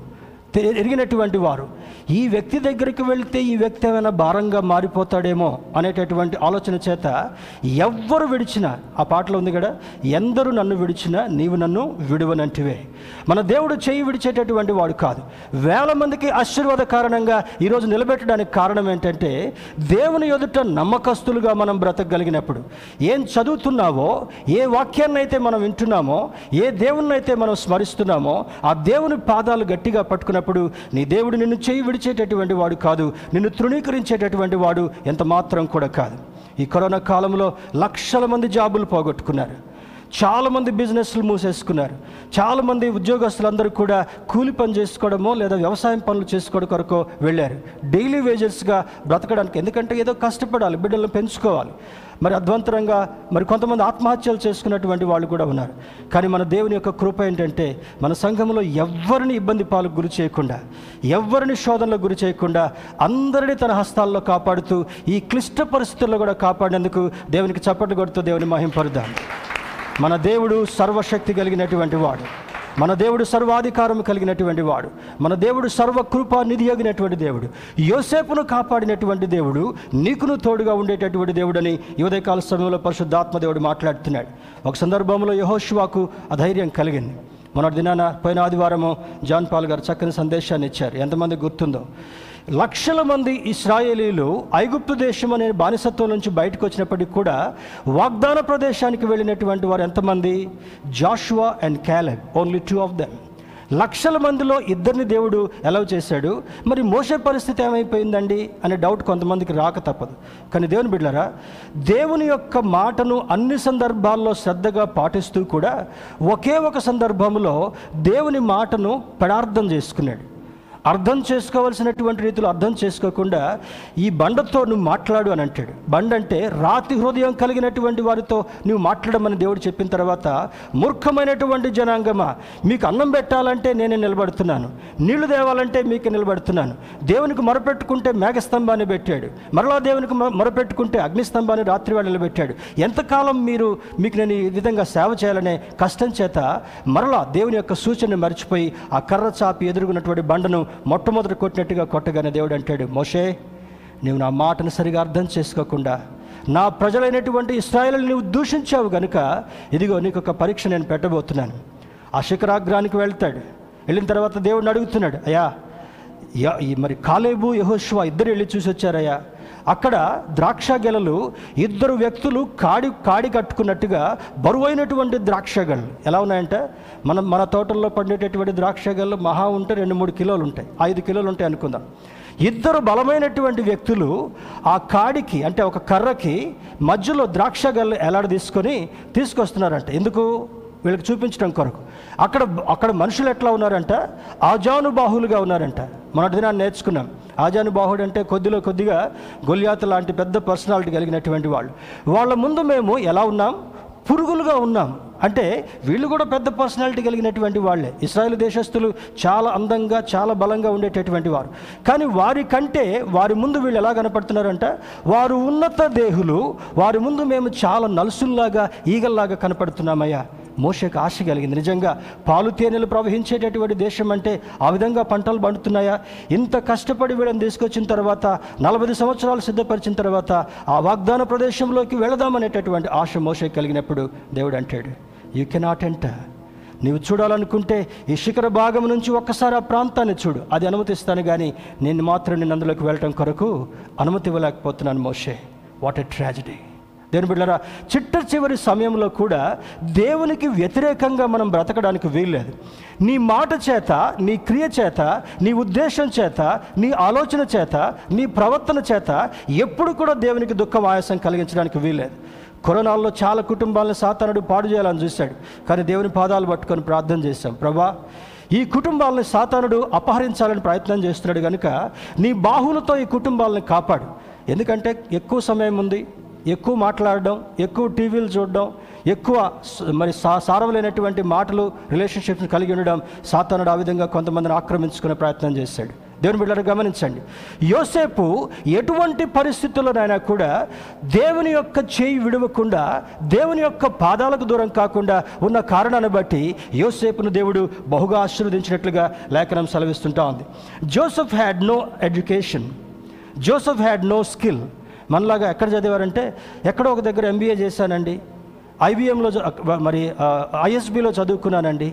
A: ఎరిగినటువంటి వారు ఈ వ్యక్తి దగ్గరికి వెళితే ఈ వ్యక్తి ఏమైనా భారంగా మారిపోతాడేమో అనేటటువంటి ఆలోచన చేత ఎవ్వరు విడిచినా ఆ పాటలో ఉంది కదా ఎందరు నన్ను విడిచినా నీవు నన్ను విడువనంటివే. మన దేవుడు చేయి విడిచేటటువంటి వాడు కాదు. వేల మందికి ఆశీర్వాద కారణంగా ఈరోజు నిలబెట్టడానికి కారణం ఏంటంటే దేవుని ఎదుట నమ్మకస్తులుగా మనం బ్రతకగలిగినప్పుడు ఏం చదువుతున్నావో ఏ వాక్యాన్ని అయితే మనం వింటున్నామో ఏ దేవుణ్ణి అయితే మనం స్మరిస్తున్నామో ఆ దేవుని పాదాలు గట్టిగా పట్టుకున్నప్పుడు నీ దేవుడు నిన్ను చేయి విడిచేటటువంటి వాడు కాదు. నిన్ను తృణీకరించేటటువంటి వాడు ఎంత మాత్రం కూడా కాదు. ఈ కరోనా కాలంలో లక్షల మంది జాబులు పోగొట్టుకున్నారు. చాలామంది బిజినెస్లు మూసేసుకున్నారు. చాలామంది ఉద్యోగస్తులందరూ కూడా కూలి పని చేసుకోవడమో లేదా వ్యవసాయం పనులు చేసుకోవడం కొరకు వెళ్ళారు. డైలీ వేజెస్గా బ్రతకడానికి. ఎందుకంటే ఏదో కష్టపడాలి బిడ్డలను పెంచుకోవాలి. మరి అధ్వంతరంగా మరి కొంతమంది ఆత్మహత్యలు చేసుకున్నటువంటి వాళ్ళు కూడా ఉన్నారు. కానీ మన దేవుని యొక్క కృప ఏంటంటే మన సంఘంలో ఎవరిని ఇబ్బంది పాలకు గురి చేయకుండా ఎవరిని శోధనలకు గురి చేయకుండా అందరినీ తన హస్తాల్లో కాపాడుతూ ఈ క్లిష్ట పరిస్థితుల్లో కూడా కాపాడేందుకు దేవునికి చప్పట్లు కొడుతూ దేవుని మహింపరుద్దాం. మన దేవుడు సర్వశక్తి కలిగినటువంటి వాడు. మన దేవుడు సర్వాధికారం కలిగినటువంటి వాడు. మన దేవుడు సర్వకృపా నిధి అగినటువంటి దేవుడు. యోసేపును కాపాడినటువంటి దేవుడు నీకును తోడుగా ఉండేటటువంటి దేవుడని యువదయకాల సమయంలో పరిశుద్ధాత్మ దేవుడు మాట్లాడుతున్నాడు. ఒక సందర్భంలో యహోష్వాకు అధైర్యం కలిగింది. మొన్నటి దినాన పోయిన ఆదివారము జాన్ పాల్ గారు చక్కని సందేశాన్ని ఇచ్చారు. ఎంతమంది గుర్తుందో? లక్షల మంది ఇస్రాయేలీలు ఐగుప్తు దేశం అనే బానిసత్వం నుంచి బయటకు వచ్చినప్పటికీ కూడా వాగ్దాన ప్రదేశానికి వెళ్ళినటువంటి వారు ఎంతమంది? Joshua and Caleb only two of them లక్షల మందిలో ఇద్దరిని దేవుడు ఎలవ్ చేశాడు. మరి మోసే పరిస్థితి ఏమైపోయిందండి అనే డౌట్ కొంతమందికి రాక తప్పదు. కానీ దేవుని బిడ్డారా దేవుని యొక్క మాటను అన్ని సందర్భాల్లో శ్రద్ధగా పాటిస్తూ కూడా ఒకే ఒక సందర్భంలో దేవుని మాటను పెడార్థం చేసుకున్నాడు. అర్థం చేసుకోవాల్సినటువంటి రీతిలో అర్థం చేసుకోకుండా ఈ బండతో నువ్వు మాట్లాడు అని అంటాడు. బండ అంటే రాతి హృదయం కలిగినటువంటి వారితో నువ్వు మాట్లాడమని దేవుడు చెప్పిన తర్వాత మూర్ఖమైనటువంటి జనాంగమా మీకు అన్నం పెట్టాలంటే నేనే నిలబడుతున్నాను. నీళ్ళు తేవాలంటే మీకు నిలబడుతున్నాను. దేవునికి మొరపెట్టుకుంటే మేఘస్తంభాన్ని పెట్టాడు. మరలా దేవునికి మొరపెట్టుకుంటే అగ్నిస్తంభాన్ని రాత్రి వేళ నిలబెట్టాడు. ఎంతకాలం మీరు మీకు నేను ఈ విధంగా సేవ చేయాలనే కష్టం చేత మరలా దేవుని యొక్క సూచనను మర్చిపోయి ఆ కర్ర చాపి ఎదుర్కొన్నటువంటి బండను మొట్టమొదటి కొట్టినట్టుగా కొట్టగానే దేవుడు అంటాడు మోషే నీవు నా మాటను సరిగా అర్థం చేసుకోకుండా నా ప్రజలైనటువంటి ఇస్రాయలు నీవు దూషించావు గనుక ఇదిగో నీకు ఒక పరీక్ష నేను పెట్టబోతున్నాను. ఆ శిఖరాగ్రానికి వెళ్తాడు. వెళ్ళిన తర్వాత దేవుడిని అడుగుతున్నాడు అయ్యా ఈ మరి కాలేబు యహోష్వా ఇద్దరు వెళ్ళి చూసి వచ్చారయ్యా అక్కడ ద్రాక్ష గెలలు ఇద్దరు వ్యక్తులు కాడి కాడి కట్టుకున్నట్టుగా బరువైనటువంటి ద్రాక్ష గెలలు. ఎలా ఉన్నాయంటే మనం మన తోటల్లో పండేటటువంటి ద్రాక్ష గెలలు మహా ఉంటే రెండు మూడు కిలోలు ఉంటాయి. ఐదు కిలోలు ఉంటాయి అనుకుందాం. ఇద్దరు బలమైనటువంటి వ్యక్తులు ఆ కాడికి అంటే ఒక కర్రకి మధ్యలో ద్రాక్ష గల్లు ఎలాడ తీసుకొని తీసుకొస్తున్నారంట. ఎందుకు? వీళ్ళకి చూపించడం కొరకు. అక్కడ అక్కడ మనుషులు ఎట్లా ఉన్నారంట? ఆజానుబాహులుగా ఉన్నారంట. మొన్నటి దినాన్ని నేర్చుకున్నాం. ఆజానుబాహుడు అంటే కొద్దిలో కొద్దిగా గొల్యాత లాంటి పెద్ద పర్సనాలిటీ కలిగినటువంటి వాళ్ళు. వాళ్ళ ముందు మేము ఎలా ఉన్నాం? పురుగులుగా ఉన్నాం. అంటే వీళ్ళు కూడా పెద్ద పర్సనాలిటీ కలిగినటువంటి వాళ్ళే. ఇస్రాయేల్ దేశస్తులు చాలా అందంగా చాలా బలంగా ఉండేటటువంటి వారు. కానీ వారి కంటే వారి ముందు వీళ్ళు ఎలా కనపడుతున్నారంట? వారు ఉన్నత దేహులు వారి ముందు మేము చాలా నలుసుల్లాగా ఈగల్లాగా కనపడుతున్నామయ్యా. మోసకు ఆశ కలిగింది. నిజంగా పాలు తేనెలు ప్రవహించేటటువంటి దేశం అంటే ఆ విధంగా పంటలు పండుతున్నాయా? ఇంత కష్టపడి వీళ్ళని తీసుకొచ్చిన తర్వాత నలభై సంవత్సరాలు సిద్ధపరిచిన తర్వాత ఆ వాగ్దాన ప్రదేశంలోకి వెళదామనేటటువంటి ఆశ మోసకు కలిగినప్పుడు దేవుడు అంటాడు. యూ కెనాట్ ఎంటర్ నీవు చూడాలనుకుంటే ఈ శిఖర భాగం నుంచి ఒక్కసారి ఆ ప్రాంతాన్ని చూడు. అది అనుమతిస్తాను కానీ నేను మాత్రం నేను అందులోకి వెళ్ళటం కొరకు అనుమతి ఇవ్వలేకపోతున్నాను మోషే. వాట్ ఎ ట్రాజడీ దేని బిడ్డరా చిట్ట చివరి సమయంలో కూడా దేవునికి వ్యతిరేకంగా మనం బ్రతకడానికి వీల్లేదు. నీ మాట చేత నీ క్రియ చేత నీ ఉద్దేశం చేత నీ ఆలోచన చేత నీ ప్రవర్తన చేత ఎప్పుడు కూడా దేవునికి దుఃఖం ఆయాసం కలిగించడానికి వీల్లేదు. కరోనాల్లో చాలా కుటుంబాలను సాతానుడు పాడు చేయాలని చూశాడు. కానీ దేవుని పాదాలు పట్టుకొని ప్రార్థన చేశాం. ప్రభా ఈ కుటుంబాలను సాతానుడు అపహరించాలని ప్రయత్నం చేస్తున్నాడు కనుక నీ బాహులతో ఈ కుటుంబాలను కాపాడు. ఎందుకంటే ఎక్కువ సమయం ఉంది ఎక్కువ మాట్లాడడం ఎక్కువ టీవీలు చూడడం ఎక్కువ మరి సా సారవలేనటువంటి మాటలు రిలేషన్షిప్స్ కలిగి ఉండడం సాతానుడు ఆ విధంగా కొంతమందిని ఆక్రమించుకునే ప్రయత్నం చేశాడు. దేవుని బిడ్డలు గమనించండి. యోసేపు ఎటువంటి పరిస్థితుల్లోనైనా కూడా దేవుని యొక్క చేయి విడవకుండా దేవుని యొక్క పాదాలకు దూరం కాకుండా ఉన్న కారణాన్ని బట్టి యోసేపును దేవుడు బహుగా ఆశీర్వదించినట్లుగా లేఖనం సెలవిస్తుంటా ఉంది. Joseph had no education Joseph had no skill మనలాగా ఎక్కడ చదివారంటే ఎక్కడో ఒక దగ్గర ఎంబీఏ చేశానండి. ఐబిఎంలో మరి ఐఎస్బిలో చదువుకున్నానండి.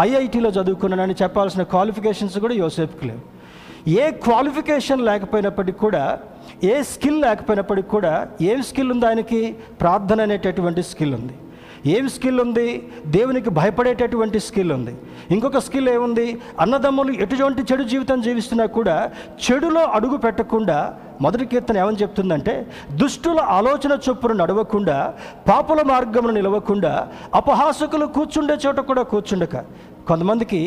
A: ఐఐటిలో చదువుకున్నానని చెప్పాల్సిన క్వాలిఫికేషన్స్ కూడా యోసేఫ్కి లేవు. ఏ క్వాలిఫికేషన్ లేకపోయినప్పటికీ కూడా ఏ స్కిల్ లేకపోయినప్పటికీ కూడా ఏం స్కిల్ ఉంది ఆయనకి? ప్రార్థన అనేటటువంటి స్కిల్ ఉంది. ఏం స్కిల్ ఉంది? దేవునికి భయపడేటటువంటి స్కిల్ ఉంది. ఇంకొక స్కిల్ ఏముంది? అన్నదమ్ములు ఎటువంటి చెడు జీవితం జీవిస్తున్నా కూడా చెడులో అడుగు పెట్టకుండా మొదటి కీర్తన ఏమని చెప్తుందంటే దుష్టుల ఆలోచన చొప్పున నడవకుండా పాపుల మార్గమును నిలవకుండా అపహాసకులు కూర్చుండే చోట కూడా కూర్చుండక కొంతమందికి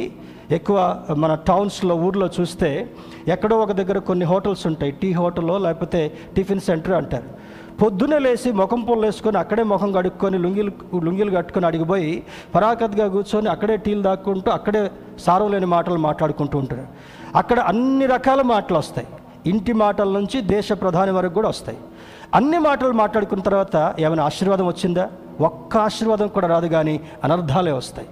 A: ఎక్కువ మన టౌన్స్లో ఊర్లో చూస్తే ఎక్కడో ఒక దగ్గర కొన్ని హోటల్స్ ఉంటాయి. టీ హోటల్లో లేకపోతే టిఫిన్ సెంటర్ అంటారు. పొద్దున్నే లేచి ముఖం పొల్లు వేసుకొని అక్కడే ముఖం కడుక్కొని లుంగిలు లుంగిలు కట్టుకొని అడిగిపోయి పరాకత్గా కూర్చొని అక్కడే టీలు దాక్కుంటూ అక్కడే సారవలేని మాటలు మాట్లాడుకుంటూ ఉంటారు. అక్కడ అన్ని రకాల మాటలు వస్తాయి. ఇంటి మాటల నుంచి దేశ ప్రధాని వరకు కూడా వస్తాయి. అన్ని మాటలు మాట్లాడుకున్న తర్వాత ఏమైనా ఆశీర్వాదం వచ్చిందా? ఒక్క ఆశీర్వాదం కూడా రాదు కానీ అనర్థాలే వస్తాయి.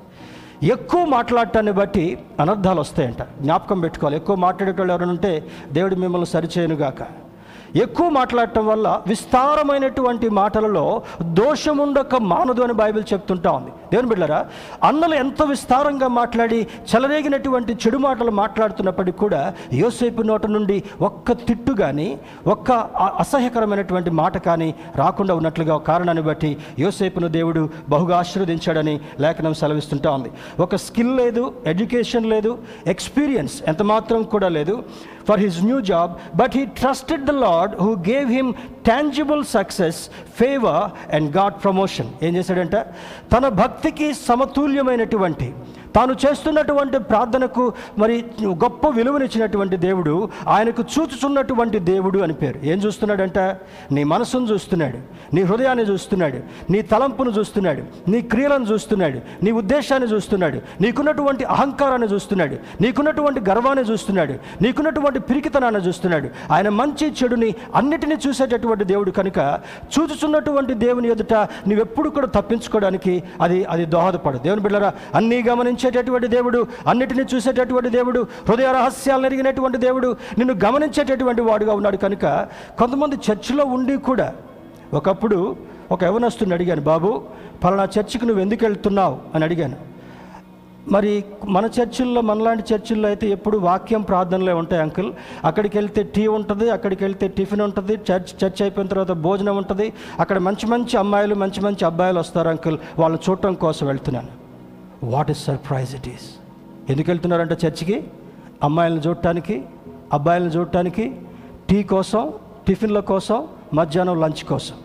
A: ఎక్కువ మాట్లాడటాన్ని బట్టి అనర్థాలు వస్తాయంట. జ్ఞాపకం పెట్టుకోవాలి. ఎక్కువ మాట్లాడేటోళ్ళు ఎవరైనా ఉంటే దేవుడు మిమ్మల్ని సరిచేయనుగాక. ఎక్కువ మాట్లాడటం వల్ల విస్తారమైనటువంటి మాటలలో దోషముండక మానదు అని బైబిల్ చెప్తుంటా ఉంది. దేవుని బిడ్డరా అన్నలు ఎంత విస్తారంగా మాట్లాడి చెలరేగినటువంటి చెడు మాటలు మాట్లాడుతున్నప్పటికీ కూడా యోసేపు నోట నుండి ఒక్క తిట్టు కానీ ఒక్క అసహ్యకరమైనటువంటి మాట కానీ రాకుండా ఉన్నట్లుగా ఒక కారణాన్ని బట్టి యోసేపును దేవుడు బహుగా ఆశీర్వదించాడని లేఖనం సెలవిస్తుంటా ఉంది. ఒక స్కిల్ లేదు ఎడ్యుకేషన్ లేదు ఎక్స్పీరియన్స్ ఎంత మాత్రం కూడా లేదు. For his new job but he trusted the Lord who gave him tangible success favour and God promotion ఏం చేశాడంట? తన భక్తికి సమతుల్యమైనటువంటి తాను చేస్తున్నటువంటి ప్రార్థనకు మరి గొప్ప విలువనిచ్చినటువంటి దేవుడు ఆయనకు చూచుచున్నటువంటి దేవుడు అని పేరు. ఏం చూస్తున్నాడంట? నీ మనసును చూస్తున్నాడు నీ హృదయాన్ని చూస్తున్నాడు నీ తలంపును చూస్తున్నాడు నీ క్రియలను చూస్తున్నాడు నీ ఉద్దేశాన్ని చూస్తున్నాడు నీకున్నటువంటి అహంకారాన్ని చూస్తున్నాడు నీకున్నటువంటి గర్వాన్ని చూస్తున్నాడు నీకున్నటువంటి పిరికితనాన్ని చూస్తున్నాడు. ఆయన మంచి చెడుని అన్నిటినీ చూసేటటువంటి దేవుడు కనుక చూచుచున్నటువంటి దేవుని ఎదుట నీవెప్పుడు కూడా తప్పించుకోవడానికి అది అది దోహదపడు దేవుని బిడ్డరా అన్నీ గమనించేటటువంటి దేవుడు అన్నిటిని చూసేటటువంటి దేవుడు హృదయ రహస్యాలను ఎరిగినటువంటి దేవుడు నిన్ను గమనించేటటువంటి వాడుగా ఉన్నాడు కనుక కొంతమంది చర్చిలో ఉండి కూడా ఒకప్పుడు ఒక యవనస్తుని అడిగాను బాబు పలానా చర్చికి నువ్వు ఎందుకు వెళ్తున్నావు? అని అడిగాను. మరి మన చర్చిల్లో మనలాంటి చర్చిల్లో అయితే ఎప్పుడు వాక్యం ప్రార్థనలే ఉంటాయి అంకుల్. అక్కడికి వెళ్తే టీ ఉంటుంది అక్కడికి వెళ్తే టిఫిన్ ఉంటుంది చర్చ్ చర్చ్ అయిపోయిన తర్వాత భోజనం ఉంటుంది. అక్కడ మంచి మంచి అమ్మాయిలు మంచి మంచి అబ్బాయిలు వస్తారు అంకుల్. వాళ్ళని చూడటం కోసం వెళ్తున్నాను. What is surprise it is ఎందుకు వెళ్తున్నారంటే చర్చికి? అమ్మాయిలను చూడటానికి అబ్బాయిలను చూడటానికి టీ కోసం టిఫిన్ల కోసం మధ్యాహ్నం లంచ్ కోసం.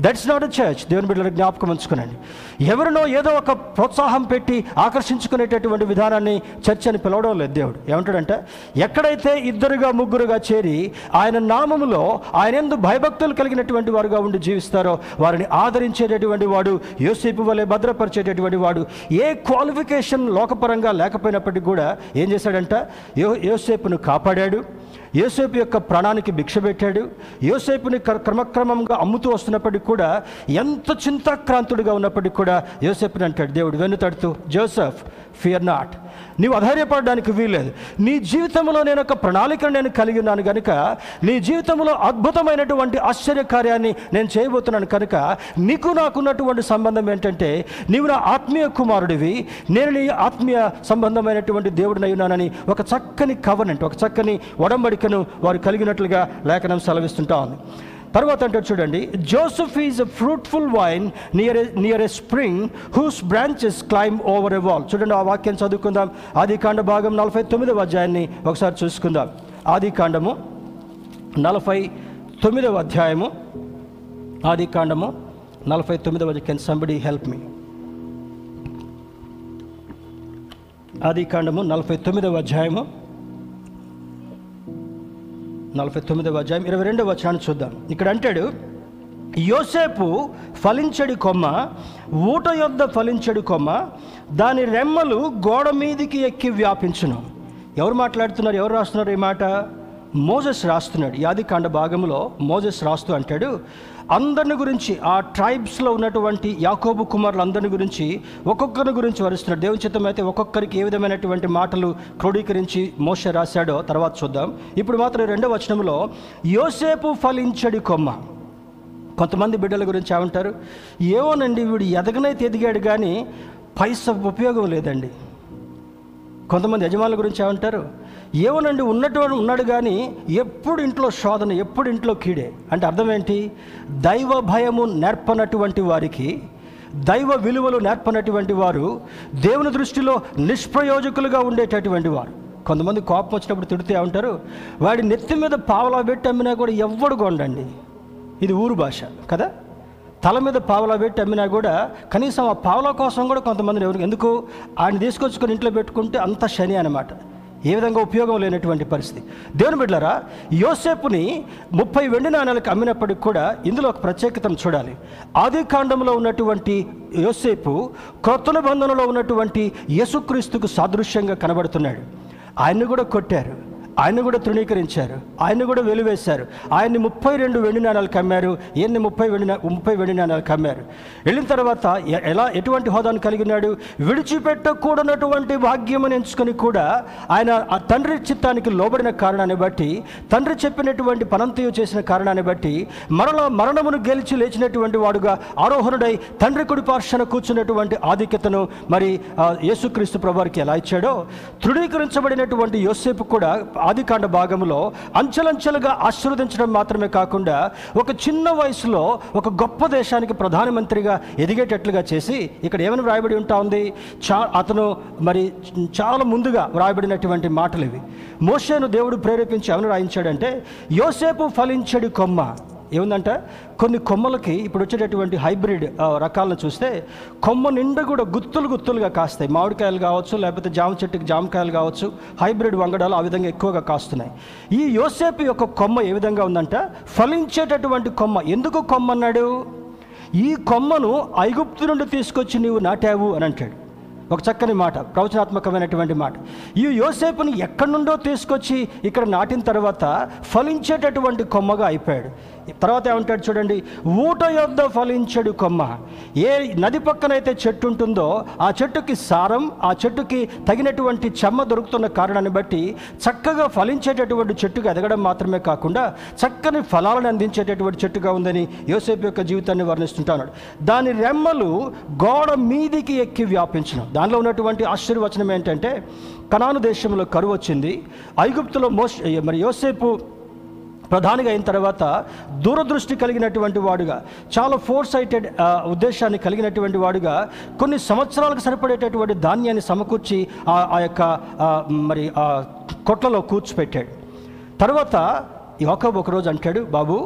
A: దట్స్ నాట్ అ చర్చ్ దేవుని బిడ్డల జ్ఞాపకం ఉంచుకునండి. ఎవరినో ఏదో ఒక ప్రోత్సాహం పెట్టి ఆకర్షించుకునేటటువంటి విధానాన్ని చర్చ్ అని పిలవడం లేదు దేవుడు. ఏమంటాడంటే? ఎక్కడైతే ఇద్దరుగా ముగ్గురుగా చేరి ఆయన నామములో ఆయన ఎందు భయభక్తులు కలిగినటువంటి వారుగా ఉండి జీవిస్తారో వారిని ఆదరించేటటువంటి వాడు యోసేపు వలె భద్రపరిచేటటువంటి వాడు ఏ క్వాలిఫికేషన్ లోకపరంగా లేకపోయినప్పటికీ కూడా ఏం చేశాడంట? యో యోసేపును కాపాడాడు. యోసేపు యొక్క ప్రాణానికి భిక్ష పెట్టాడు. యోసేపుని క్ర- క్రమక్రమంగా అమ్ముతూ వస్తున్నప్పటికీ కూడా ఎంత చింతాక్రాంతుడిగా ఉన్నప్పటికీ కూడా యోసేపుని అంటాడు. దేవుడు వెన్నుతడుతూ జోసెఫ్ ఫియర్ నాట్ నీవు అధైర్యపడడానికి వీల్లేదు. నీ జీవితంలో నేను ఒక ప్రణాళికను నేను కలిగి ఉన్నాను కనుక నీ జీవితంలో అద్భుతమైనటువంటి ఆశ్చర్య కార్యాన్ని నేను చేయబోతున్నాను కనుక నీకు నాకున్నటువంటి సంబంధం ఏంటంటే నీవు నా ఆత్మీయ కుమారుడివి నేను నీ ఆత్మీయ సంబంధమైనటువంటి దేవుడిని ఉన్నానని ఒక చక్కని కవర్నెంట్ ఒక చక్కని ఒడంబడికను వారు కలిగినట్లుగా లేఖనం సెలవిస్తుంటా ఉంది. తర్వాత అంటే చూడండి Joseph is a fruitful vine near near a spring whose branches climb over a wall చూడండి ఆ వాక్యం చదువుకుందాం. ఆది కాండ భాగం నలభై తొమ్మిదవ అధ్యాయాన్ని ఒకసారి చూసుకుందాం. ఆది కాండము నలభై తొమ్మిదవ అధ్యాయము. ఆది కాండము నలభై తొమ్మిదవ కెన్ సంబడి హెల్ప్ మీ ఆది కాండము నలభై తొమ్మిదవ అధ్యాయము. నలభై తొమ్మిదవ అధ్యాయం ఇరవై రెండవ వచనాన్ని చూద్దాం. ఇక్కడ అంటాడు యోసేపు ఫలించడి కొమ్మ ఊట యొద్ద ఫలించడి కొమ్మ దాని రెమ్మలు గోడ మీదికి ఎక్కి వ్యాపించును. ఎవరు మాట్లాడుతున్నారు? ఎవరు రాస్తున్నారు ఈ మాట? మోజెస్ రాస్తున్నాడు. యాది కాండ భాగంలో మోజెస్ రాస్తూ అంటాడు అందరిని గురించి ఆ ట్రైబ్స్లో ఉన్నటువంటి యాకోబు కుమారులు అందరిని గురించి ఒక్కొక్కరిని గురించి వరుస్తున్నాడు దేవుని చిత్తం అయితే ఒక్కొక్కరికి ఏ విధమైనటువంటి మాటలు క్రోడీకరించి మోస రాశాడో తర్వాత చూద్దాం. ఇప్పుడు మాత్రం రెండవ వచనంలో యోసేపు ఫలించడి కొమ్మ. కొంతమంది బిడ్డల గురించి ఏమంటారు? ఏమోనండి వీడు ఎదగనైతే ఎదిగాడు కానీ పైస ఉపయోగం లేదండి. కొంతమంది యజమానుల గురించి ఏమంటారు? ఏమనండి ఉన్నటువంటి ఉన్నాడు కానీ ఎప్పుడు ఇంట్లో శోధన ఎప్పుడు ఇంట్లో కీడే? అంటే అర్థం ఏంటి? దైవ భయము నేర్పనటువంటి వారికి దైవ విలువలు నేర్పనటువంటి వారు దేవుని దృష్టిలో నిష్ప్రయోజకులుగా ఉండేటటువంటి వారు. కొంతమంది కోపం వచ్చినప్పుడు తిడితే ఉంటారు. వాడి నెత్తి మీద పావలా పెట్టి అమ్మినా కూడా ఎవ్వడు కొండండి ఇది ఊరు భాష కదా? తల మీద పావలా పెట్టి అమ్మినా కూడా కనీసం ఆ పావలా కోసం కూడా కొంతమంది ఎవరు ఎందుకు? ఆయన తీసుకొచ్చుకొని ఇంట్లో పెట్టుకుంటే అంత శని అనమాట ఏ విధంగా ఉపయోగం లేనటువంటి పరిస్థితి. దేవుని బిడ్డలారా యోసేపుని ముప్పై వెండి నాణాలకు అమ్మినప్పటికి కూడా ఇందులో ఒక ప్రత్యేకతను చూడాలి. ఆది కాండంలో ఉన్నటువంటి యోసేపు క్రొత్త నిబంధనలో ఉన్నటువంటి యేసుక్రీస్తుకు సాదృశ్యంగా కనబడుతున్నాడు. ఆయన్ని కూడా కొట్టారు. ఆయన కూడా తృణీకరించారు. ఆయన కూడా వెలువేశారు. ఆయన్ని ముప్పై రెండు వెండి నాణాలు కమ్మారు. ఈయన్ని ముప్పై వెండి ముప్పై వెండి నాణాలు కమ్మారు. వెళ్ళిన తర్వాత ఎలా ఎటువంటి హోదాను కలిగినాడు విడిచిపెట్టకూడనటువంటి భాగ్యమని ఎంచుకొని కూడా ఆయన ఆ తండ్రి చిత్తానికి లోబడిన కారణాన్ని బట్టి తండ్రి చెప్పినటువంటి పనంతయు చేసిన కారణాన్ని బట్టి మరణ మరణమును గెలిచి లేచినటువంటి వాడుగా ఆరోహణుడై తండ్రి కుడి పార్శ్వన కూర్చున్నటువంటి ఆధిక్యతను మరి యేసుక్రీస్తు ప్రభువారికి ఎలా ఇచ్చాడో తృణీకరించబడినటువంటి యోసేపు కూడా ఆదికాండ భాగంలో అంచెలంచెలుగా ఆశీర్వదించడం మాత్రమే కాకుండా ఒక చిన్న వయసులో ఒక గొప్ప దేశానికి ప్రధానమంత్రిగా ఎదిగేటట్లుగా చేసి ఇక్కడ ఏమని వ్రాయబడి ఉంటా ఉంది? చా అతను మరి చాలా ముందుగా వ్రాయబడినటువంటి మాటలు ఇవి. మోషేను దేవుడు ప్రేరేపించి ఏమని రాయించాడంటే యోసేపు ఫలించడి కొమ్మ. ఏముందంటే కొన్ని కొమ్మలకి ఇప్పుడు వచ్చేటటువంటి హైబ్రిడ్ రకాలను చూస్తే కొమ్మ నిండా కూడా గుత్తులు గుత్తులుగా కాస్తాయి. మామిడికాయలు కావచ్చు లేకపోతే జామ చెట్టుకి జామకాయలు కావచ్చు హైబ్రిడ్ వంగడాలు ఆ విధంగా ఎక్కువగా కాస్తున్నాయి. ఈ యోసేపు యొక్క కొమ్మ ఏ విధంగా ఉందంట ఫలించేటటువంటి కొమ్మ. ఎందుకు కొమ్మ అన్నాడు? ఈ కొమ్మను ఐగుప్తు నుండి తీసుకొచ్చి నీవు నాటావు అని అంటాడు. ఒక చక్కని మాట ప్రవచనాత్మకమైనటువంటి మాట. ఈ యోసేపుని ఎక్కడి నుండో తీసుకొచ్చి ఇక్కడ నాటిన తర్వాత ఫలించేటటువంటి కొమ్మగా అయిపోయాడు. తర్వాత ఏమంటాడు చూడండి ఊట యొద్ద ఫలించడు కొమ్మ. ఏ నది పక్కనైతే చెట్టు ఉంటుందో ఆ చెట్టుకి సారం ఆ చెట్టుకి తగినటువంటి చెమ్మ దొరుకుతున్న కారణాన్ని బట్టి చక్కగా ఫలించేటటువంటి చెట్టుగా ఎదగడం మాత్రమే కాకుండా చక్కని ఫలాలను అందించేటటువంటి చెట్టుగా ఉందని యోసేపు యొక్క జీవితాన్ని వర్ణిస్తుంటాడు దాని రెమ్మలు గోడ మీదికి ఎక్కి వ్యాపించడం దానిలో ఉన్నటువంటి ఆశీర్వచనం ఏంటంటే కనాను దేశంలో కరువు వచ్చింది ఐగుప్తులో మోస్ మరి యోసేపు ప్రధానిగా అయిన తర్వాత దూరదృష్టి కలిగినటువంటి వాడుగా చాలా ఫోర్ సైటెడ్ ఉద్దేశాన్ని కలిగినటువంటి వాడుగా కొన్ని సంవత్సరాలకు సరిపడేటటువంటి ధాన్యాన్ని సమకూర్చి ఆ యొక్క మరి ఆ కొట్లలో కూర్చిపెట్టాడు. తర్వాత ఒక ఒకరోజు అంటాడు బాబు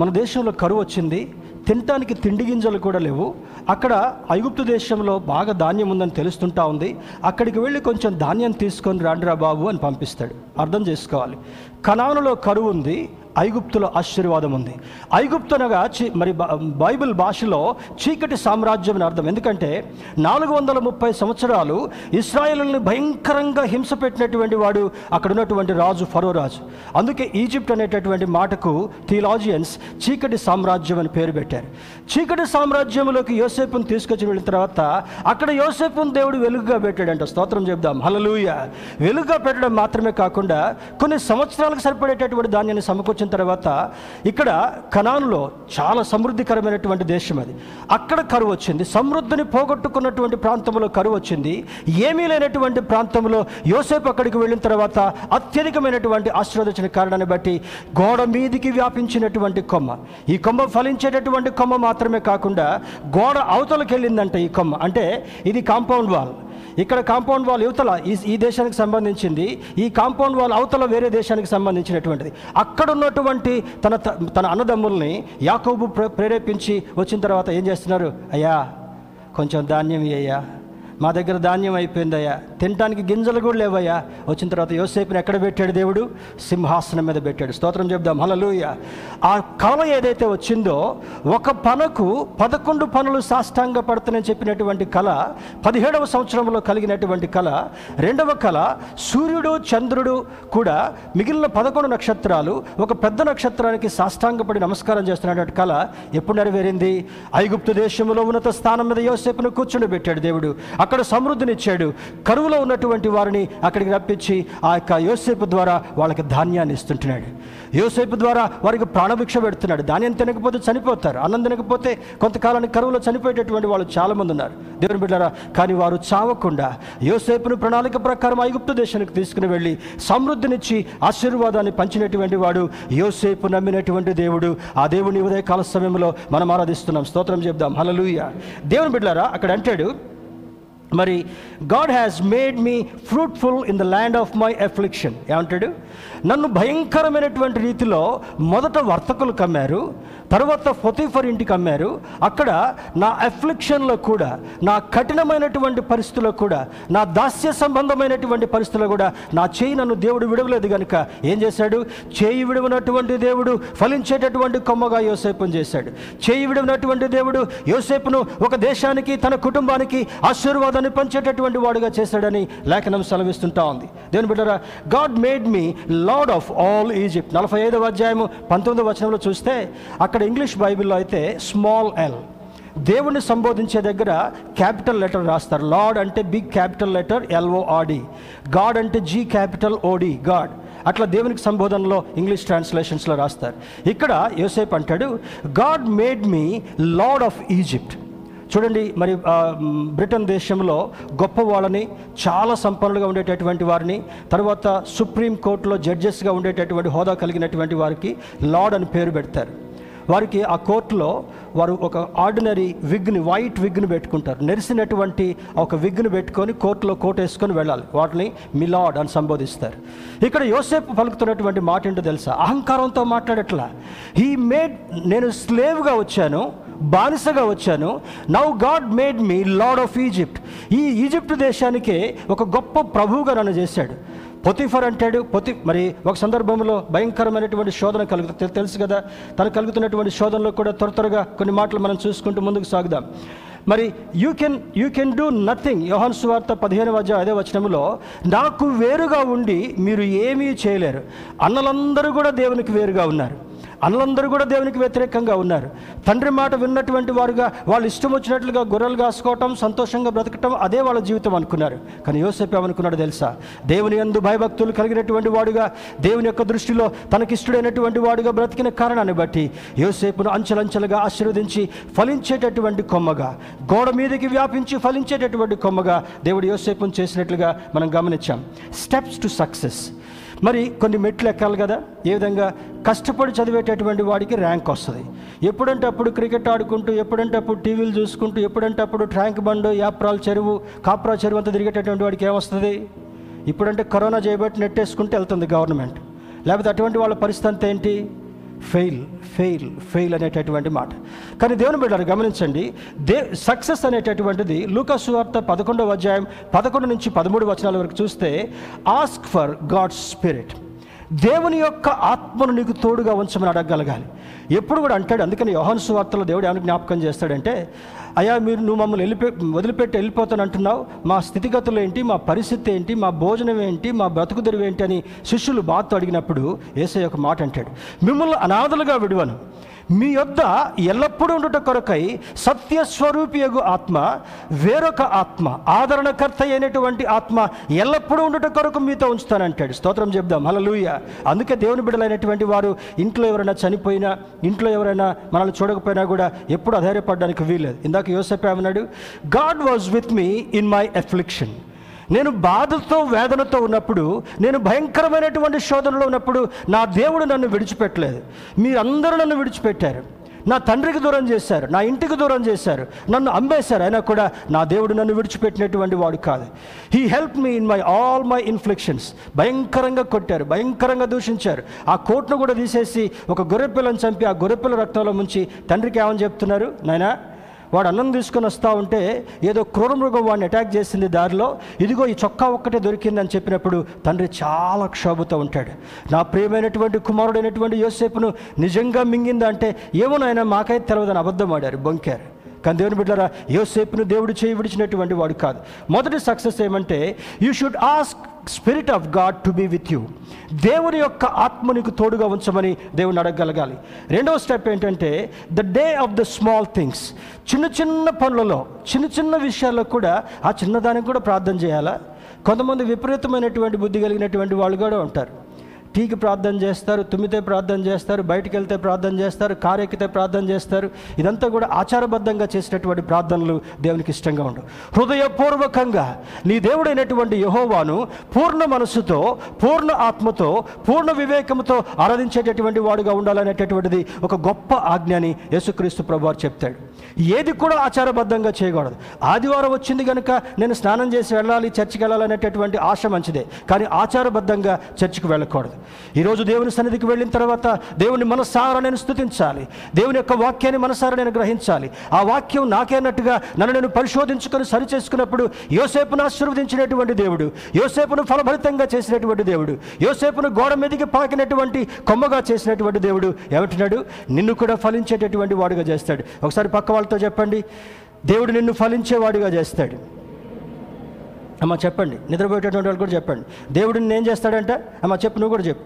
A: మన దేశంలో కరువు వచ్చింది తినటానికి తిండి గింజలు కూడా లేవు. అక్కడ ఐగుప్తు దేశంలో బాగా ధాన్యం ఉందని తెలుస్తుంటా ఉంది. అక్కడికి వెళ్ళి కొంచెం ధాన్యం తీసుకొని రాండిరా బాబు అని పంపిస్తాడు. అర్థం చేసుకోవాలి. కనానులో కరువు ఉంది ఐగుప్తులో ఆశీర్వాదం ఉంది. ఐగుప్తు అనగా మరి బైబిల్ భాషలో చీకటి సామ్రాజ్యం అని అర్థం. ఎందుకంటే నాలుగు వందల ముప్పై సంవత్సరాలు ఇస్రాయేల్ని భయంకరంగా హింస పెట్టినటువంటి వాడు అక్కడ ఉన్నటువంటి రాజు ఫరో రాజు. అందుకే ఈజిప్ట్ అనేటటువంటి మాటకు థియలాజియన్స్ చీకటి సామ్రాజ్యం అని పేరు పెట్టారు. చీకటి సామ్రాజ్యంలోకి యోసేపును తీసుకొచ్చి వెళ్ళిన తర్వాత అక్కడ యోసేపును దేవుడు వెలుగుగా పెట్టాడంట. స్తోత్రం చెప్దాం హలలుయ వెలుగుగా పెట్టడం మాత్రమే కాకుండా కొన్ని సంవత్సరాలకు సరిపడేటటువంటి ధాన్యాన్ని సమకూర్చిన తర్వాత ఇక్కడ కనానులో చాలా సమృద్ధికరమైనటువంటి దేశం అది. అక్కడ కరువు వచ్చింది. సమృద్ధిని పోగొట్టుకున్నటువంటి ప్రాంతంలో కరువు వచ్చింది. ఏమీ లేనటువంటి ప్రాంతంలో యోసేపు అక్కడికి వెళ్ళిన తర్వాత అత్యధికమైనటువంటి ఆశీర్వదించిన కారణాన్ని బట్టి గోడ మీదికి వ్యాపించినటువంటి కొమ్మ. ఈ కొమ్మ ఫలించేటటువంటి కొమ్మ మాత్రమే కాకుండా గోడ అవతలకి వెళ్ళిందంట ఈ కొమ్మ. అంటే ఇది కాంపౌండ్ వాల్. ఇక్కడ కాంపౌండ్ వాల్ యువతల ఈ ఈ దేశానికి సంబంధించింది. ఈ కాంపౌండ్ వాల్ అవతల వేరే దేశానికి సంబంధించినటువంటిది. అక్కడ ఉన్నటువంటి అటువంటి తన త- తన అన్నదమ్ముల్ని యాకోబు ప్ర- ప్రేరేపించి వచ్చిన తర్వాత ఏం చేస్తున్నారు? అయ్యా కొంచెం ధాన్యం అయ్యా మా దగ్గర ధాన్యం అయిపోయిందయ్యా. తినడానికి గింజలు కూడా లేవయ్యా. వచ్చిన తర్వాత యోసేపుని ఎక్కడ పెట్టాడు దేవుడు? సింహాసనం మీద పెట్టాడు. స్తోత్రం చెప్దాం. హలలుయ ఆ కళ ఏదైతే వచ్చిందో ఒక పనకు పదకొండు పనులు సాష్టాంగ పడుతున్నాయని చెప్పినటువంటి కళ పదిహేడవ సంవత్సరంలో కలిగినటువంటి కళ రెండవ కళ సూర్యుడు చంద్రుడు కూడా మిగిలిన పదకొండు నక్షత్రాలు ఒక పెద్ద నక్షత్రానికి సాష్టాంగపడి నమస్కారం చేస్తున్నటువంటి కళ ఎప్పుడు నెరవేరింది? ఐగుప్తు దేశంలో ఉన్నత స్థానం మీద యోసేపును కూర్చుని పెట్టాడు దేవుడు. అక్కడ సమృద్ధినిచ్చాడు. కరువులో ఉన్నటువంటి వారిని అక్కడికి రప్పించి ఆ యొక్క యోసేపు ద్వారా వాళ్ళకి ధాన్యాన్ని ఇస్తుంటున్నాడు. యోసేపు ద్వారా వారికి ప్రాణభిక్ష పెడుతున్నాడు. ధాన్యం తినకపోతే చనిపోతారు. అన్నం తినకపోతే కొంతకాలానికి కరువులో చనిపోయేటటువంటి వాళ్ళు చాలామంది ఉన్నారు. దేవుని బిడ్డారా కానీ వారు చావకుండా యోసేపును ప్రణాళిక ప్రకారం ఐగుప్తు దేశానికి తీసుకుని వెళ్ళి సమృద్ధినిచ్చి ఆశీర్వాదాన్ని పంచినటువంటి వాడు యోసేపు నమ్మినటువంటి దేవుడు. ఆ దేవుని ఉదయకాల సమయంలో మనం ఆరాధిస్తున్నాం. స్తోత్రం చెప్దాం. హలలుయ దేవుని బిడ్డారా అక్కడ అంటాడు మరి God has made me fruitful in the land of my affliction ఏమంటాడు? నన్ను భయంకరమైనటువంటి రీతిలో మొదట వర్తకులు కమ్మారు తర్వాత ఫొతీఫర్ ఇంటికి అమ్మారు. అక్కడ నా అఫ్లిక్షన్లో కూడా నా కఠినమైనటువంటి పరిస్థితుల్లో కూడా నా దాస్య సంబంధమైనటువంటి పరిస్థితుల్లో కూడా నా చేయి నన్ను దేవుడు విడవలేదు కనుక ఏం చేశాడు? చేయి విడవనటువంటి దేవుడు ఫలించేటటువంటి కొమ్మగా యోసేపును చేశాడు. చేయి విడవనటువంటి దేవుడు యోసేపును ఒక దేశానికి తన కుటుంబానికి ఆశీర్వాదాన్ని పంచేటటువంటి వాడుగా చేశాడని లేఖనం సెలవిస్తుంటా ఉంది. దేవుని బిడ్డరా God made me lord of all Egypt నలభై ఐదవ అధ్యాయము పంతొమ్మిదవ వచనంలో చూస్తే అక్కడ ఇంగ్లీష్ బైబిల్లో అయితే స్మాల్ ఎల్ దేవుణ్ణి సంబోధించే దగ్గర క్యాపిటల్ లెటర్ రాస్తారు. లార్డ్ అంటే big capital letter L O R D God అంటే G capital O D God. అట్లా దేవునికి సంబోధనలో ఇంగ్లీష్ ట్రాన్స్లేషన్స్లో రాస్తారు. ఇక్కడ యోసేపు అంటాడు God made me lord of Egypt. చూడండి మరి బ్రిటన్ దేశంలో గొప్ప వాళ్ళని చాలా సంపన్నులుగా ఉండేటటువంటి వారిని తర్వాత సుప్రీం కోర్టులో జడ్జెస్గా ఉండేటటువంటి హోదా కలిగినటువంటి వారికి లార్డ్ అని పేరు పెడతారు. వారికి ఆ కోర్టులో వారు ఒక ఆర్డినరీ విగ్ని వైట్ విగ్ని పెట్టుకుంటారు. నెరిసినటువంటి ఒక విగ్ని పెట్టుకొని కోర్టులో కోట్ వేసుకొని వెళ్ళాలి. వాటిని మిలాడ్ అని సంబోధిస్తారు. ఇక్కడ యోసేపు పలుకుతున్నటువంటి మాట ఏంటో తెలుసా? అహంకారంతో మాట్లాడట్లా. హీ మేడ్ నేను స్లేవ్గా వచ్చాను బానిసగా వచ్చాను. Now God made me lord of Egypt ఈ ఈజిప్ట్ దేశానికే ఒక గొప్ప ప్రభువుగా నన్ను చేశాడు. పొతిఫర్ అంటాడు పొతి మరి ఒక సందర్భంలో భయంకరమైనటువంటి శోధన కలుగుతుంది తెలుసు కదా? తను కలుగుతున్నటువంటి శోధనలో కూడా త్వర త్వరగా కొన్ని మాటలు మనం చూసుకుంటూ ముందుకు సాగుదాం. మరి you can you can do nothing Yohan సువార్త పదిహేను వద్ద అదే వచనంలో నాకు వేరుగా ఉండి మీరు ఏమీ చేయలేరు. అన్నలందరూ కూడా దేవునికి వేరుగా ఉన్నారు. అన్నలందరూ కూడా దేవునికి వ్యతిరేకంగా ఉన్నారు. తండ్రి మాట విన్నటువంటి వారుగా వాళ్ళు ఇష్టం వచ్చినట్లుగా గొర్రెలు కాసుకోవటం సంతోషంగా బ్రతకటం అదే వాళ్ళ జీవితం అనుకున్నారు. కానీ యోసేపు ఏమనుకున్నాడు తెలుసా? దేవుని యందు భయభక్తులు కలిగినటువంటి వాడుగా దేవుని యొక్క దృష్టిలో తనకిష్టుడైనటువంటి వాడుగా బ్రతికిన కారణాన్ని బట్టి యోసేపును అంచెలంచెలుగా ఆశీర్వదించి ఫలించేటటువంటి కొమ్మగా గోడ మీదకి వ్యాపించి ఫలించేటటువంటి కొమ్మగా దేవుడు యోసేపును చేసినట్లుగా మనం గమనించాం. స్టెప్స్ టు సక్సెస్ మరి కొన్ని మెట్లు ఎక్కాలి కదా? ఏ విధంగా? కష్టపడి చదివేటటువంటి వాడికి ర్యాంక్ వస్తుంది. ఎప్పుడంటే అప్పుడు క్రికెట్ ఆడుకుంటూ ఎప్పుడంటే అప్పుడు టీవీలు చూసుకుంటూ ఎప్పుడంటే అప్పుడు ట్యాంక్ బండ్ యాప్రాల్ చెరువు కాప్రా చెరువు అంతా తిరిగేటటువంటి వాడికి ఏమొస్తుంది ఇప్పుడంటే కరోనా చేయబట్టి నెట్టేసుకుంటే వెళ్తుంది గవర్నమెంట్. లేకపోతే అటువంటి వాళ్ళ పరిస్థితి అంతా ఏంటి? ఫెయిల్ ఫెయిల్ ఫెయిల్ అనేటటువంటి మాట. కానీ దేవుని బిడ్డారు గమనించండి. దే సక్సెస్ అనేటటువంటిది లూకాసు వార్త పదకొండవ అధ్యాయం పదకొండు నుంచి పదమూడు వచనాల వరకు చూస్తే ఆస్క్ ఫర్ గాడ్స్ స్పిరిట్ దేవుని యొక్క ఆత్మను నీకు తోడుగా ఉంచమని అడగగలగాలి. ఎప్పుడు కూడా అంటాడు అందుకని యోహాను సువార్తలో దేవుడు ఏమైనా జ్ఞాపకం చేస్తాడంటే అయ్యా మీరు నువ్వు మమ్మల్ని వెళ్ళిపో వదిలిపెట్టి వెళ్ళిపోతాను అంటున్నావు. మా స్థితిగతులు ఏంటి మా పరిస్థితి ఏంటి మా భోజనం ఏంటి మా బ్రతుకుదెరువు ఏంటి అని శిష్యులు బాధతో అడిగినప్పుడు ఏసై ఒక మాట అంటాడు మిమ్మల్ని అనాథలుగా విడువను. మీ యొద్ద ఎల్లప్పుడూ ఉండుట కొరకై సత్యస్వరూపియగు ఆత్మ వేరొక ఆత్మ ఆదరణకర్త అయినటువంటి ఆత్మ ఎల్లప్పుడూ ఉండుట కొరకు మీతో ఉంచుతానంటాడు. స్తోత్రం చెప్దాం. హలలుయ అందుకే దేవుని బిడ్డలైనటువంటి వారు ఇంట్లో ఎవరైనా చనిపోయినా ఇంట్లో ఎవరైనా మనల్ని చూడకపోయినా కూడా ఎప్పుడు అధైర్యపడడానికి వీల్లేదు. ఇందాక యోసెప్ ఏమన్నాడు? God was with me in my affliction నేను బాధతో వేదనతో ఉన్నప్పుడు నేను భయంకరమైనటువంటి శోధనలో ఉన్నప్పుడు నా దేవుడు నన్ను విడిచిపెట్టలేదు. మీరందరూ నన్ను విడిచిపెట్టారు. నా తండ్రికి దూరం చేశారు. నా ఇంటికి దూరం చేశారు. నన్ను అమ్మేశారు. అయినా కూడా నా దేవుడు నన్ను విడిచిపెట్టినటువంటి వాడు కాదు. He help me in my all my inflictions భయంకరంగా కొట్టారు. భయంకరంగా దూషించారు. ఆ కోట్ను కూడా తీసేసి ఒక గొర్రెపిల్లను చంపి ఆ గొర్రెపిల్ల రక్తంలో ముంచి తండ్రికి ఏమని చెప్తున్నారు? నాయనా వాడు అన్నం తీసుకొని వస్తూ ఉంటే ఏదో క్రూర మృగం వాడిని అటాక్ చేసింది దారిలో. ఇదిగో ఈ చొక్కా ఒక్కటే దొరికిందని చెప్పినప్పుడు తండ్రి చాలా క్షోభతో ఉంటాడు. నా ప్రియమైనటువంటి కుమారుడైనటువంటి యోసేపును నిజంగా మింగిందంటే ఏమో నాయన మాకైతే తెలియదని అబద్ధం ఆడారు బొంకారు. కానీ దేవుని బిడ్డరా యోసేపును దేవుడు చేయి విడిచినటువంటి వాడు కాదు. మొదటి సక్సెస్ ఏమంటే you should ask spirit of God to be with you దేవుని యొక్క ఆత్మ నీకు తోడుగా ఉంచమని దేవుని అడగగలగాలి. రెండవ స్టెప్ ఏంటంటే the day of the small things చిన్న చిన్న పనులలో చిన్న చిన్న విషయాల్లో కూడా ఆ చిన్నదానికి కూడా ప్రార్థన చేయాలా? కొంతమంది విపరీతమైనటువంటి బుద్ధి కలిగినటువంటి వాళ్ళు కూడా ఉంటారు. టీకి ప్రార్థన చేస్తారు తుమ్మితే ప్రార్థన చేస్తారు బయటికి వెళ్తే ప్రార్థన చేస్తారు కారెక్కితే ప్రార్థన చేస్తారు. ఇదంతా కూడా ఆచారబద్ధంగా చేసినటువంటి ప్రార్థనలు దేవునికి ఇష్టంగా ఉండవు హృదయపూర్వకంగా నీ దేవుడైనటువంటి యహోవాను పూర్ణ మనస్సుతో పూర్ణ ఆత్మతో పూర్ణ వివేకంతో ఆరాధించేటటువంటి వాడుగా ఉండాలనేటటువంటిది ఒక గొప్ప ఆజ్ఞని యేసుక్రీస్తు ప్రభువారు చెప్తాడు. ఏది కూడా ఆచారబద్ధంగా చేయకూడదు. ఆదివారం వచ్చింది కనుక నేను స్నానం చేసి వెళ్ళాలి చర్చికి వెళ్ళాలనేటటువంటి ఆశ మంచిదే. కానీ ఆచారబద్ధంగా చర్చికి వెళ్ళకూడదు. ఈరోజు దేవుని సన్నిధికి వెళ్ళిన తర్వాత దేవుని మనసారా నేను స్థుతించాలి దేవుని యొక్క వాక్యాన్ని మనసారా నేను గ్రహించాలి. ఆ వాక్యం నాకేనట్టుగా నన్ను నేను పరిశోధించుకొని సరి చేసుకున్నప్పుడు యోసేపును ఆశీర్వదించినటువంటి దేవుడు యోసేపును ఫలభరితంగా చేసినటువంటి దేవుడు యోసేపును గోడ మీదకి పాకినటువంటి కొమ్మగా చేసినటువంటి దేవుడు ఏమంటున్నాడు నిన్ను కూడా ఫలించేటటువంటి వాడుగా చేస్తాడు. ఒకసారి పక్క వాళ్ళతో చెప్పండి. దేవుడు నిన్ను ఫలించేవాడిగా చేస్తాడు. అమ్మ చెప్పండి. నిద్రపోయేటటువంటి వాళ్ళు కూడా చెప్పండి. దేవుడు నిన్ను ఏం చేస్తాడంట? అమ్మ చెప్పు నువ్వు కూడా చెప్పు.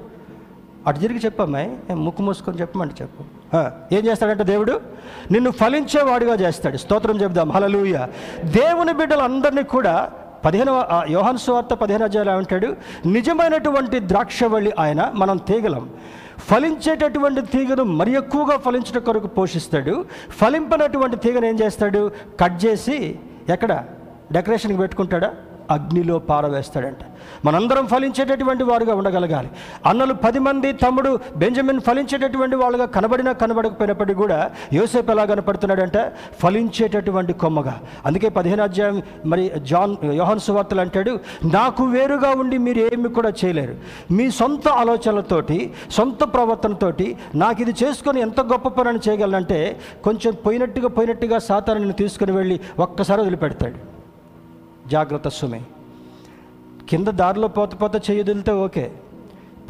A: అటు తిరిగి చెప్పమ్మాయి ముక్కు మూసుకొని చెప్పమంటే చెప్పు. ఏం చేస్తాడంటే దేవుడు? నిన్ను ఫలించేవాడిగా చేస్తాడు. స్తోత్రం చెప్దాం హలలుయ దేవుని బిడ్డలందరినీ కూడా పదిహేను యోహన్ సువార్త పదిహేను అధ్యాయులు ఏమంటాడు? నిజమైనటువంటి ద్రాక్షవళి ఆయన మనం తీగలం. ఫలించేటటువంటి తీగను మరి ఎక్కువగా ఫలించట కొరకు పోషిస్తాడు. ఫలింపనటువంటి తీగను ఏం చేస్తాడు? కట్ చేసి ఎక్కడ? డెకరేషన్కి పెట్టుకుంటాడా? అగ్నిలో పారవేస్తాడంట. మనందరం ఫలించేటటువంటి వారుగా ఉండగలగాలి. అన్నలు పది మంది తమ్ముడు బెంజమిన్ ఫలించేటటువంటి వాళ్ళుగా కనబడినా కనబడకపోయినప్పటికీ కూడా యోసేపు ఎలా కనపడుతున్నాడంట? ఫలించేటటువంటి కొమ్మగా. అందుకే పదిహేను అధ్యాయం మరి జాన్ యోహన్ సువార్తలు అంటాడు నాకు వేరుగా ఉండి మీరు ఏమి కూడా చేయలేరు. మీ సొంత ఆలోచనలతోటి సొంత ప్రవర్తనతోటి నాకు ఇది చేసుకొని ఎంత గొప్ప పని చేయగలనంటే కొంచెం పోయినట్టుగా పోయినట్టుగా సాతాను తీసుకుని వెళ్ళి ఒక్కసారి వదిలిపెడతాడు. జాగ్రత్త సుమి. కింద దారిలో పోత పోత చెయ్యి ఓకే.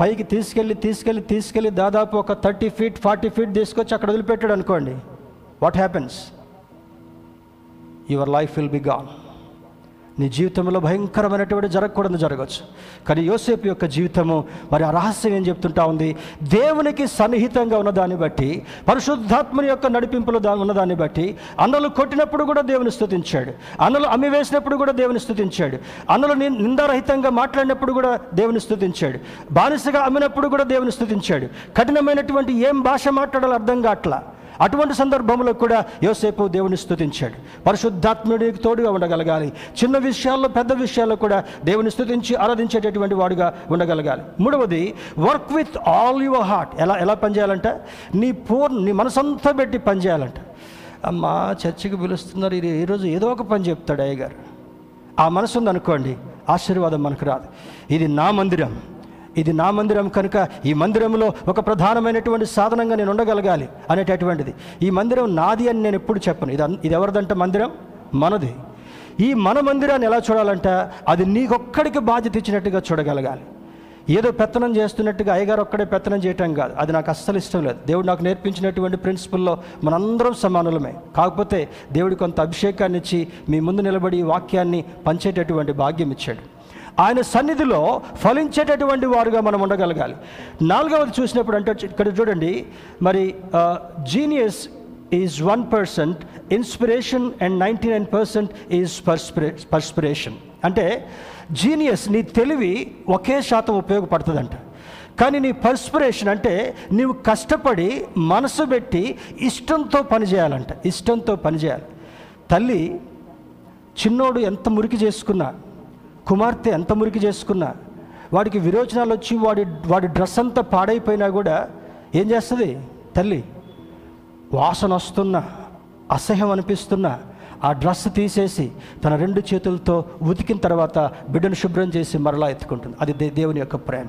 A: పైకి తీసుకెళ్ళి తీసుకెళ్ళి తీసుకెళ్ళి దాదాపు ఒక థర్టీ ఫీట్ ఫార్టీ ఫీట్ తీసుకొచ్చి అక్కడ వదిలిపెట్టాడు అనుకోండి. What happens your life will be gone నీ జీవితంలో భయంకరమైనటువంటి జరగకూడదు జరగవచ్చు. కానీ యోసేపు యొక్క జీవితము మరి ఆ రహస్యం ఏం చెప్తుంటా ఉంది? దేవునికి సన్నిహితంగా ఉన్న దాన్ని బట్టి పరిశుద్ధాత్మని యొక్క నడిపింపులో దా ఉన్నదాన్ని బట్టి అన్నలు కొట్టినప్పుడు కూడా దేవుని స్థుతించాడు అన్నలు అమ్మి వేసినప్పుడు కూడా దేవుని స్థుతించాడు అన్నలు ని- నిందారహితంగా మాట్లాడినప్పుడు కూడా దేవుని స్థుతించాడు బానిసగా అమ్మినప్పుడు కూడా దేవుని స్థుతించాడు కఠినమైనటువంటి ఏం భాష మాట్లాడాలో అర్థం కావట్లా అటువంటి సందర్భంలో కూడా యోసేపు దేవుని స్థుతించాడు పరిశుద్ధాత్ముడికి తోడుగా ఉండగలగాలి. చిన్న విషయాల్లో పెద్ద విషయాల్లో కూడా దేవుని స్థుతించి ఆరాధించేటటువంటి వాడుగా ఉండగలగాలి. మూడవది work with all your heart ఎలా ఎలా పనిచేయాలంట? నీ పూర్ణ నీ మనసంతా పెట్టి పనిచేయాలంట. అమ్మా చర్చికి పిలుస్తున్నారు. ఇది ఈరోజు ఏదో ఒక పని చెప్తాడు అయ్యగారు. ఆ మనసు ఉందనుకోండి ఆశీర్వాదం మనకు రాదు. ఇది నా మందిరం. ఇది నా మందిరం కనుక ఈ మందిరంలో ఒక ప్రధానమైనటువంటి సాధనంగా నేను ఉండగలగాలి అనేటటువంటిది. ఈ మందిరం నాది అని నేను ఎప్పుడు చెప్పను. ఇది ఇది ఎవరిదంట మందిరం? మనది. ఈ మన మందిరాన్ని ఎలా చూడాలంట? అది నీకొక్కడికి బాధ్యత ఇచ్చినట్టుగా చూడగలగాలి. ఏదో పెత్తనం చేస్తున్నట్టుగా అయ్యగారు ఒక్కడే పెత్తనం చేయటం కాదు. అది నాకు అస్సలు ఇష్టం లేదు. దేవుడు నాకు నేర్పించినటువంటి ప్రిన్సిపల్లో మనందరం సమానులమే. కాకపోతే దేవుడు కొంత అభిషేకాన్ని ఇచ్చి మీ ముందు నిలబడి ఈ వాక్యాన్ని పంచేటటువంటి భాగ్యం ఇచ్చాడు. ఆయన సన్నిధిలో ఫలించేటటువంటి వారుగా మనం ఉండగలగాలి. నాలుగవది చూసినప్పుడు అంటే ఇక్కడ చూడండి మరి genius is one percent inspiration and ninety nine percent is perspire perspiration అంటే జీనియస్ నీ తెలివి ఒకే శాతం ఉపయోగపడుతుందంట. కానీ నీ పర్స్పిరేషన్ అంటే నీవు కష్టపడి మనసు పెట్టి ఇష్టంతో పనిచేయాలంట ఇష్టంతో పనిచేయాలి తల్లి చిన్నోడు ఎంత మురికి చేసుకున్నా కుమార్తె ఎంత మురికి చేసుకున్నా వాడికి విరోచనాలు వచ్చి వాడి వాడి డ్రెస్ అంతా పాడైపోయినా కూడా ఏం చేస్తుంది? తల్లి వాసన వస్తున్నా అసహ్యం అనిపిస్తున్నా ఆ డ్రెస్ తీసేసి తన రెండు చేతులతో ఉతికిన తర్వాత బిడ్డను శుభ్రం చేసి మరలా ఎత్తుకుంటుంది. అది దే- దేవుని యొక్క ప్రేమ.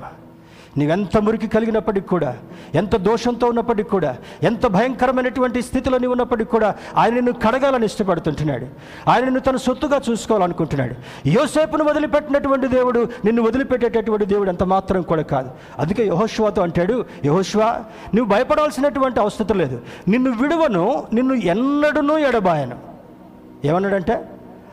A: నీవెంత మురికి కలిగినప్పటికి కూడా ఎంత దోషంతో ఉన్నప్పటికి కూడా ఎంత భయంకరమైనటువంటి స్థితిలో నీవు ఉన్నప్పటికి కూడా ఆయన నిన్ను కడగాలని ఇష్టపడుతుంటున్నాడు. ఆయన నిన్ను తన సొత్తుగా చూసుకోవాలనుకుంటున్నాడు. యోసేపును వదిలిపెట్టినటువంటి దేవుడు నిన్ను వదిలిపెట్టేటటువంటి దేవుడు ఎంత మాత్రం కూడా కాదు. అందుకే యహోశ్వాతో అంటాడు యహోశ్వా నువ్వు భయపడాల్సినటువంటి అవసరం లేదు. నిన్ను విడువను నిన్ను ఎన్నడూనూ ఎడబాయను. ఏమన్నాడంటే?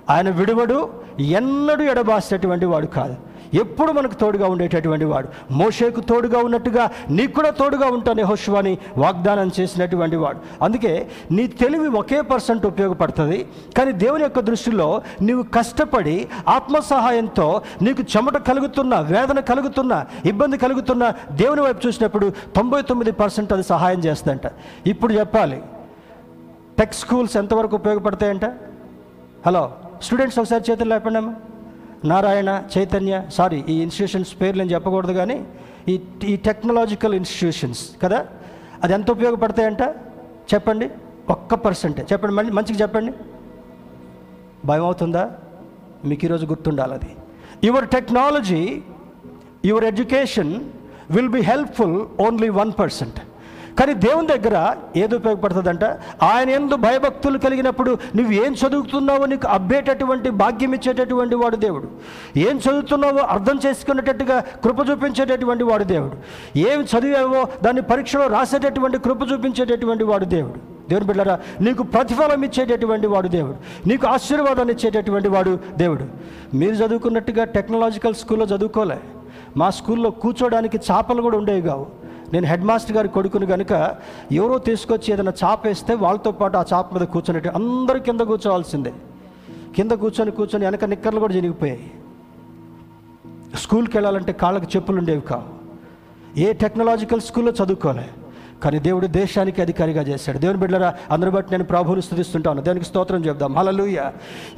A: ఆయన విడువడు ఎన్నడూ ఎడబాసేటువంటి వాడు కాదు. ఎప్పుడు మనకు తోడుగా ఉండేటటువంటి వాడు. మోషేకు తోడుగా ఉన్నట్టుగా నీకు కూడా తోడుగా ఉంటాను హోషువాని వాగ్దానం చేసినటువంటి వాడు. అందుకే నీ తెలివి ఒకే పర్సెంట్ ఉపయోగపడుతుంది కానీ దేవుని యొక్క దృష్టిలో నీవు కష్టపడి ఆత్మ సహాయంతో నీకు చెమట కలుగుతున్న వేదన కలుగుతున్న ఇబ్బంది కలుగుతున్న దేవుని వైపు చూసినప్పుడు తొంభై తొమ్మిది పర్సెంట్ అది సహాయం చేస్తుందంట. ఇప్పుడు చెప్పాలి టెక్ స్కూల్స్ ఎంతవరకు ఉపయోగపడతాయంట? హలో స్టూడెంట్స్ ఒకసారి చేతులు లేపండి అమ్మా నారాయణ చైతన్య సారీ ఈ ఇన్స్టిట్యూషన్స్ పేర్లు నేను చెప్పకూడదు కానీ ఈ ఈ టెక్నాలజికల్ ఇన్స్టిట్యూషన్స్ కదా? అది ఎంత ఉపయోగపడతాయంట? చెప్పండి. ఒక్క పర్సెంటే చెప్పండి మళ్ళీ మంచిగా చెప్పండి. భయం అవుతుందా? మీకు ఈరోజు గుర్తుండాలి అది. Your technology your education will be helpful only one percent కానీ దేవుని దగ్గర ఏది ఉపయోగపడుతుందంట ఆయన ఎందు భయభక్తులు కలిగినప్పుడు నువ్వు ఏం చదువుతున్నావో నీకు అబ్బేటటువంటి భాగ్యం ఇచ్చేటటువంటి వాడు దేవుడు. ఏం చదువుతున్నావో అర్థం చేసుకునేటట్టుగా కృప చూపించేటటువంటి వాడు దేవుడు. ఏం చదివావో దాన్ని పరీక్షలో రాసేటటువంటి కృప చూపించేటటువంటి వాడు దేవుడు. దేవుని బిడ్డరా నీకు ప్రతిఫలం ఇచ్చేటటువంటి వాడు దేవుడు. నీకు ఆశీర్వాదాన్ని ఇచ్చేటటువంటి వాడు దేవుడు. మీరు చదువుకున్నట్టుగా టెక్నాలజికల్ స్కూల్లో చదువుకోలే. మా స్కూల్లో కూర్చోడానికి చాపలు కూడా ఉండేవి కావు. నేను హెడ్ మాస్టర్ గారి కొడుకుని కనుక ఎవరో తీసుకొచ్చి ఏదైనా చాప వేస్తే వాళ్ళతో పాటు ఆ చాప మీద కూర్చునేట్టు అందరూ కింద కూర్చోవాల్సిందే. కింద కూర్చొని కూర్చొని వెనక నిక్కర్లు కూడా జరిగిపోయాయి స్కూల్కి వెళ్ళాలంటే కాళ్ళకి చెప్పులు ఉండేవి కావు. ఏ టెక్నాలజికల్ స్కూల్లో చదువుకోలే. కానీ దేవుడు దేశానికి అధికారిగా చేశాడు. దేవుని బిడ్డరా అందరి బట్టి నేను ప్రభువుని స్థుతిస్తుంటాను దేవునికి స్తోత్రం చెప్దాం. హలలుయ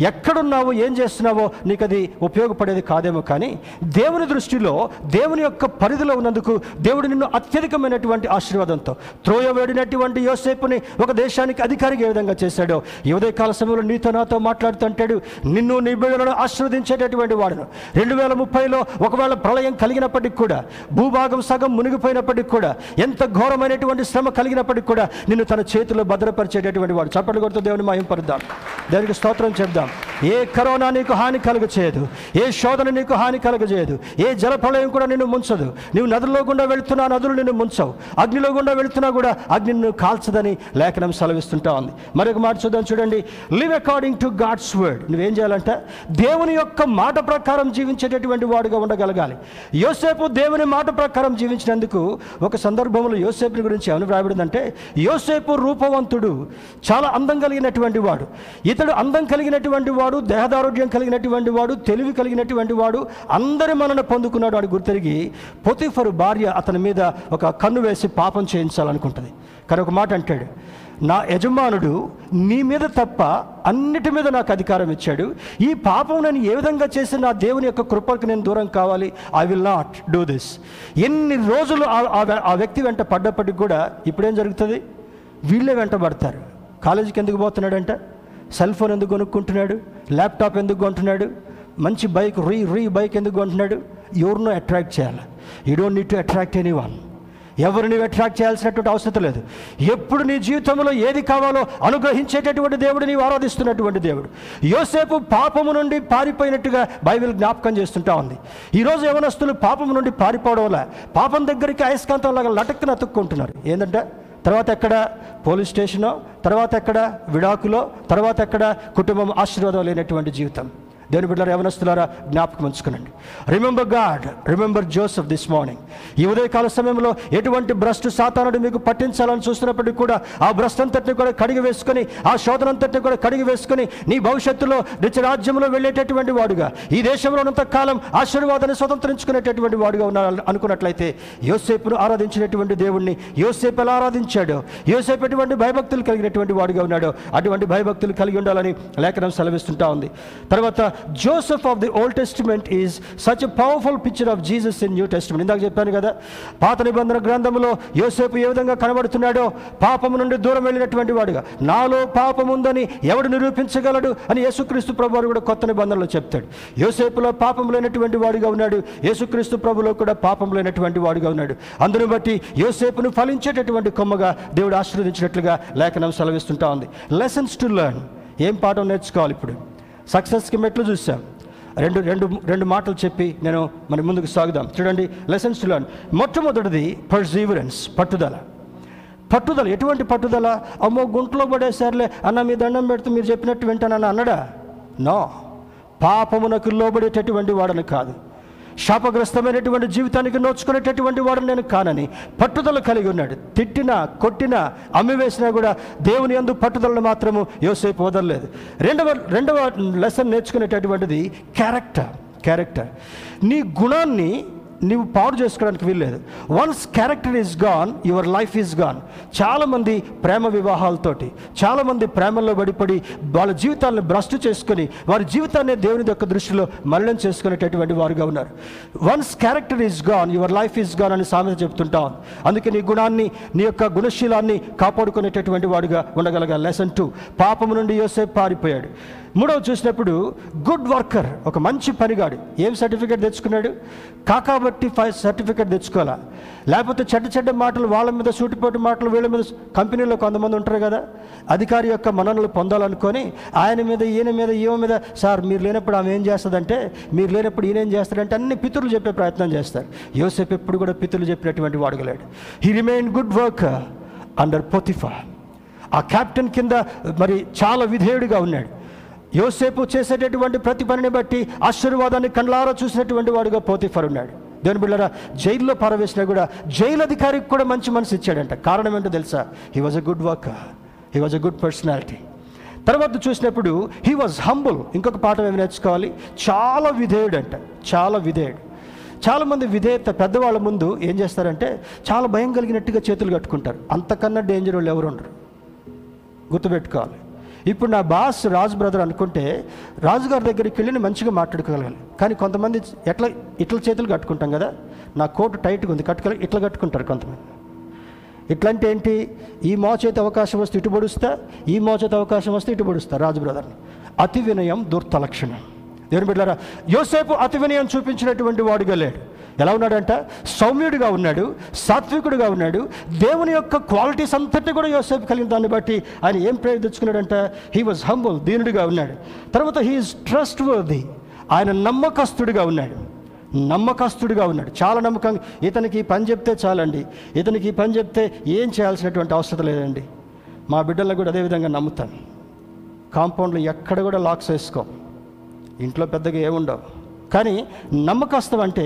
A: ఎక్కడున్నావో ఏం చేస్తున్నావో నీకు అది ఉపయోగపడేది కాదేమో కానీ దేవుని దృష్టిలో దేవుని యొక్క పరిధిలో ఉన్నందుకు దేవుడు నిన్ను అత్యధికమైనటువంటి ఆశీర్వాదంతో త్రోయవేడినటువంటి యోసేపుని ఒక దేశానికి అధికారిగా ఏ విధంగా చేశాడో ఈ ఉదయకాల సమయంలో నీతో నాతో మాట్లాడుతుంటాడు నిన్ను నీ బిడ్డలను ఆశీర్వదించేటటువంటి వాడును. రెండు వేల ముప్పైలో ఒకవేళ ప్రళయం కలిగినప్పటికి కూడా భూభాగం సగం మునిగిపోయినప్పటికి కూడా ఎంత ఘోరమైనటువంటి శ్రమ కలిగినప్పటికి కూడా నిన్ను తన చేతిలో భద్రపరిచేటటువంటి వాడు. చప్పట్లు కొడుతూ దేవుని మహింపరుద్దాం దేవునికి స్తోత్రం చెప్దాం. ఏ కరోనా నీకు హాని కలుగచేయదు. ఏ శోధన నీకు హాని కలుగజేయదు. ఏ జలప్రళయం కూడా నిన్ను ముంచదు. నీవు నదుల్లో గుండా వెళుతున్నా నదులు నిన్ను ముంచవు. అగ్నిలో గుండా వెళుతున్నా కూడా అగ్ని నిన్ను కాల్చదని లేఖనం సెలవిస్తుంటా ఉంది. మరొక మాట చూద్దాం చూడండి. Live according to God's word నువ్వేం చేయాలంటే? దేవుని యొక్క మాట ప్రకారం జీవించేటటువంటి వాడుగా ఉండగలగాలి. యోసేపు దేవుని మాట ప్రకారం జీవించినందుకు ఒక సందర్భంలో యోసేపుని గురించి ఏమని వ్రాయబడిందంటే యోసేపు రూపవంతుడు చాలా అందం కలిగినటువంటి వాడు. ఇతడు అందం కలిగినటువంటి వాడు దేహదారోగ్యం కలిగినటువంటి వాడు తెలివి కలిగినటువంటి వాడు అందరి మనన పొందుకున్నాడు అని గుర్తిరిగి పొతిఫరు భార్య అతని మీద ఒక కన్ను వేసి పాపం చేయించాలనుకుంటుంది. కానీ ఒక మాట అంటాడు నా యజమానుడు నీ మీద తప్ప అన్నిటి మీద నాకు అధికారం ఇచ్చాడు. ఈ పాపం నేను ఏ విధంగా చేసి నా దేవుని యొక్క కృపకు నేను దూరం కావాలి? I will not do this ఎన్ని రోజులు ఆ- వ్యక్తి వెంట పడ్డప్పటికి కూడా ఇప్పుడేం జరుగుతుంది? వీళ్ళే వెంటబడతారు కాలేజీకి ఎందుకు పోతున్నాడంట? సెల్ ఫోన్ ఎందుకు కొనుక్కుంటున్నాడు? ల్యాప్టాప్ ఎందుకు కొంటున్నాడు? మంచి బైక్ రీ రీ బైక్ ఎందుకు కొంటున్నాడు? ఎవరినో అట్రాక్ట్ చేయాలి. You don't need to attract anyone ఎవరిని అట్రాక్ట్ చేయాల్సినటువంటి అవసరం లేదు. ఎప్పుడు నీ జీవితంలో ఏది కావాలో అనుగ్రహించేటటువంటి దేవుడు నీవు ఆరాధిస్తున్నటువంటి దేవుడు. యోసేపు పాపము నుండి పారిపోయినట్టుగా బైబిల్ జ్ఞాపకం చేస్తుంటా ఉంది. ఈరోజు యవనస్తులు పాపము నుండి పారిపోవడం వల్ల పాపం దగ్గరికి అయస్కాంతం లాగా లటక్కున అతుక్కుంటున్నారు. ఏంటంటే తర్వాత ఎక్కడ పోలీస్ స్టేషనో తర్వాత ఎక్కడ విడాకులో తర్వాత ఎక్కడ కుటుంబం ఆశీర్వాదం లేనటువంటి జీవితం. దేవుని బిడ్డలారా యవనస్తులారా జ్ఞాపకం ఉంచుకునండి. Remember God remember Joseph this morning ఈ ఉదయకాల సమయంలో ఎటువంటి భ్రష్టు సాతానుడు మీకు పట్టించాలని చూస్తున్నప్పటికీ కూడా ఆ భ్రష్టంతటిని కూడా కడిగి వేసుకొని ఆ శోధనంతటిని కూడా కడిగి వేసుకొని నీ భవిష్యత్తులో నిత్య రాజ్యంలో వెళ్ళేటటువంటి వాడుగా ఈ దేశంలో ఉన్నంత కాలం ఆశీర్వాదాన్ని స్వతంత్రించుకునేటటువంటి వాడుగా ఉన్నారు అనుకున్నట్లయితే యోసేపును ఆరాధించినటువంటి దేవుణ్ణి యోసేపు ఎలా ఆరాధించాడో? యోసేపు ఎటువంటి భయభక్తులు కలిగినటువంటి వాడుగా ఉన్నాడో? అటువంటి భయభక్తులు కలిగి ఉండాలని లేఖనం సెలవిస్తుంటా ఉంది. తర్వాత Joseph of the Old Testament is such a powerful picture of Jesus in New Testament ఇందాక చెప్పాను కదా పాత నిబంధన గ్రంథంలో యోసేపు ఏ విధంగా కనబడుతున్నాడో పాపము నుండి దూరం వెళ్ళినటువంటి వాడుగా నాలో పాపం ఉందని ఎవడు నిరూపించగలడు? అని యేసుక్రీస్తు ప్రభు కూడా కొత్త నిబంధనలో చెప్తాడు. యోసేపులో పాపం లేనటువంటి వాడుగా ఉన్నాడు యేసుక్రీస్తు ప్రభులో కూడా పాపం లేనటువంటి వాడుగా ఉన్నాడు. అందును బట్టి యోసేపును ఫలించేటటువంటి కొమ్మగా దేవుడు ఆశీర్వదించినట్లుగా లేఖనం సెలవిస్తుంటా ఉంది. లెసన్స్ టు లెర్న్ ఏం పాఠం నేర్చుకోవాలి ఇప్పుడు? సక్సెస్కి మెట్లు చూసాం రెండు రెండు రెండు మాటలు చెప్పి నేను మన ముందుకు సాగుదాం. చూడండి లెసన్స్ టు లర్న్ మొట్టమొదటిది పర్సీవరెన్స్ పట్టుదల. పట్టుదల ఎటువంటి పట్టుదల? అమ్మో గుంట్లో పడేసారులే అన్న మీ దండం పెడుతూ మీరు చెప్పినట్టు వింటానని అన్నడా? నో. పాపమునకు లోబడేటటువంటి వాడని కాదు. శాపగ్రస్తమైనటువంటి జీవితానికి నోచుకునేటటువంటి వాడు నేను కానని పట్టుదల కలిగి ఉన్నాడు. తిట్టినా కొట్టినా అమ్మివేసినా కూడా దేవుని యందు పట్టుదలను మాత్రము యోసేపు వదలలేదు. రెండవ రెండవ లెసన్ నేర్చుకునేటటువంటిది క్యారెక్టర్ క్యారెక్టర్ నీ గుణాన్ని నీవు పాడు చేసుకోవడానికి వీల్లేదు. Once character is gone your life is gone చాలామంది ప్రేమ వివాహాలతోటి చాలామంది ప్రేమల్లో పడిపడి వాళ్ళ జీవితాలను భ్రష్టు చేసుకొని వారి జీవితాన్ని దేవుని యొక్క దృష్టిలో మరణం చేసుకునేటటువంటి వారుగా ఉన్నారు. Once character is gone your life is gone అని సామెత చెప్తుంటాం. అందుకే నీ గుణాన్ని నీ యొక్క గుణశీలాన్ని కాపాడుకునేటటువంటి వాడుగా ఉండగలగాలి. లెసన్ టూ పాపము నుండి యోసేపు పారిపోయాడు. మూడవ చూసినప్పుడు గుడ్ వర్కర్ ఒక మంచి పనిగాడు. ఏం సర్టిఫికేట్ తెచ్చుకున్నాడు? కాకాబట్టి ఫైవ్ సర్టిఫికేట్ తెచ్చుకోవాలా? లేకపోతే చెడ్డ చెడ్డ మాటలు వాళ్ళ మీద సూటిపోటు మాటలు వీళ్ళ మీద కంపెనీలో కొంతమంది ఉంటారు కదా? అధికారి యొక్క మననలు పొందాలనుకొని ఆయన మీద ఈయన మీద ఈమె మీద సార్ మీరు లేనప్పుడు ఆమె ఏం చేస్తుందంటే మీరు లేనప్పుడు ఈయన ఏం చేస్తాడంటే అన్ని పితరులు చెప్పే ప్రయత్నం చేస్తారు. యోసేపు ఎప్పుడు కూడా పితరులు చెప్పినటువంటి వాడుగలేడు he remain good work under Potiphar ఆ కెప్టెన్ కింద మరి చాలా విధేయుడిగా ఉన్నాడు. యోసేపు చేసేటటువంటి ప్రతి పనిని బట్టి ఆశీర్వాదాన్ని కండ్లారా చూసినటువంటి వాడుగా పోతిఫర్ ఉన్నాడు. దేవుని బిళ్ళరా జైల్లో పారవేసినా కూడా జైలు అధికారికి కూడా మంచి మనసు ఇచ్చాడంట. కారణం ఏంటో తెలుసా? He was a good worker he was a good personality తర్వాత చూసినప్పుడు హీ వాజ్ హంబుల్ ఇంకొక పాఠం ఏమి నేర్చుకోవాలి? చాలా విధేయుడు అంట చాలా విధేయుడు. చాలామంది విధేయత పెద్దవాళ్ళ ముందు ఏం చేస్తారంటే చాలా భయం కలిగినట్టుగా చేతులు కట్టుకుంటారు. అంతకన్నా డేంజర్ వాళ్ళు ఎవరు ఉండరు. గుర్తుపెట్టుకోవాలి. ఇప్పుడు నా బాస్ రాజు బ్రదర్ అనుకుంటే రాజుగారి దగ్గరికి వెళ్ళి మంచిగా మాట్లాడుకోగలగాలి కానీ కొంతమంది ఎట్లా ఇట్ల చేతులు కట్టుకుంటాం కదా నా కోటు టైట్గా ఉంది కట్టుకో ఇట్లా కట్టుకుంటారు కొంతమంది. ఇట్లాంటి ఏంటి? ఈ మోచేతి అవకాశం వస్తే ఇటు పొడుస్తా ఈ మోచేతి అవకాశం వస్తే ఇటు పొడుస్తా రాజు బ్రదర్ని. అతి వినయం దుర్త లక్షణం దేవుని బిడ్డారా యోసేపు అతి వినయం చూపించినటువంటి వాడుగా లేడు. ఎలా ఉన్నాడంట? సౌమ్యుడిగా ఉన్నాడు సాత్వికుడిగా ఉన్నాడు. దేవుని యొక్క క్వాలిటీస్ అంతటి కూడా యోసేపు కలిగిన దాన్ని బట్టి ఆయన ఏం ప్రేరు హీ వాజ్ హంబుల్ దీనుడిగా ఉన్నాడు. తర్వాత హీఈస్ ట్రస్ట్ వర్ది ఆయన నమ్మకస్తుడిగా ఉన్నాడు. నమ్మకస్తుడిగా ఉన్నాడు. చాలా నమ్మకంగా ఇతనికి ఈ పని చెప్తే చాలండి. ఇతనికి ఈ పని చెప్తే ఏం చేయాల్సినటువంటి అవసరం లేదండి. మా బిడ్డలను కూడా అదేవిధంగా నమ్ముతాను. కాంపౌండ్లో ఎక్కడ కూడా లాక్స్ వేసుకో. ఇంట్లో పెద్దగా ఏముండవు. కానీ నమ్మకస్తం అంటే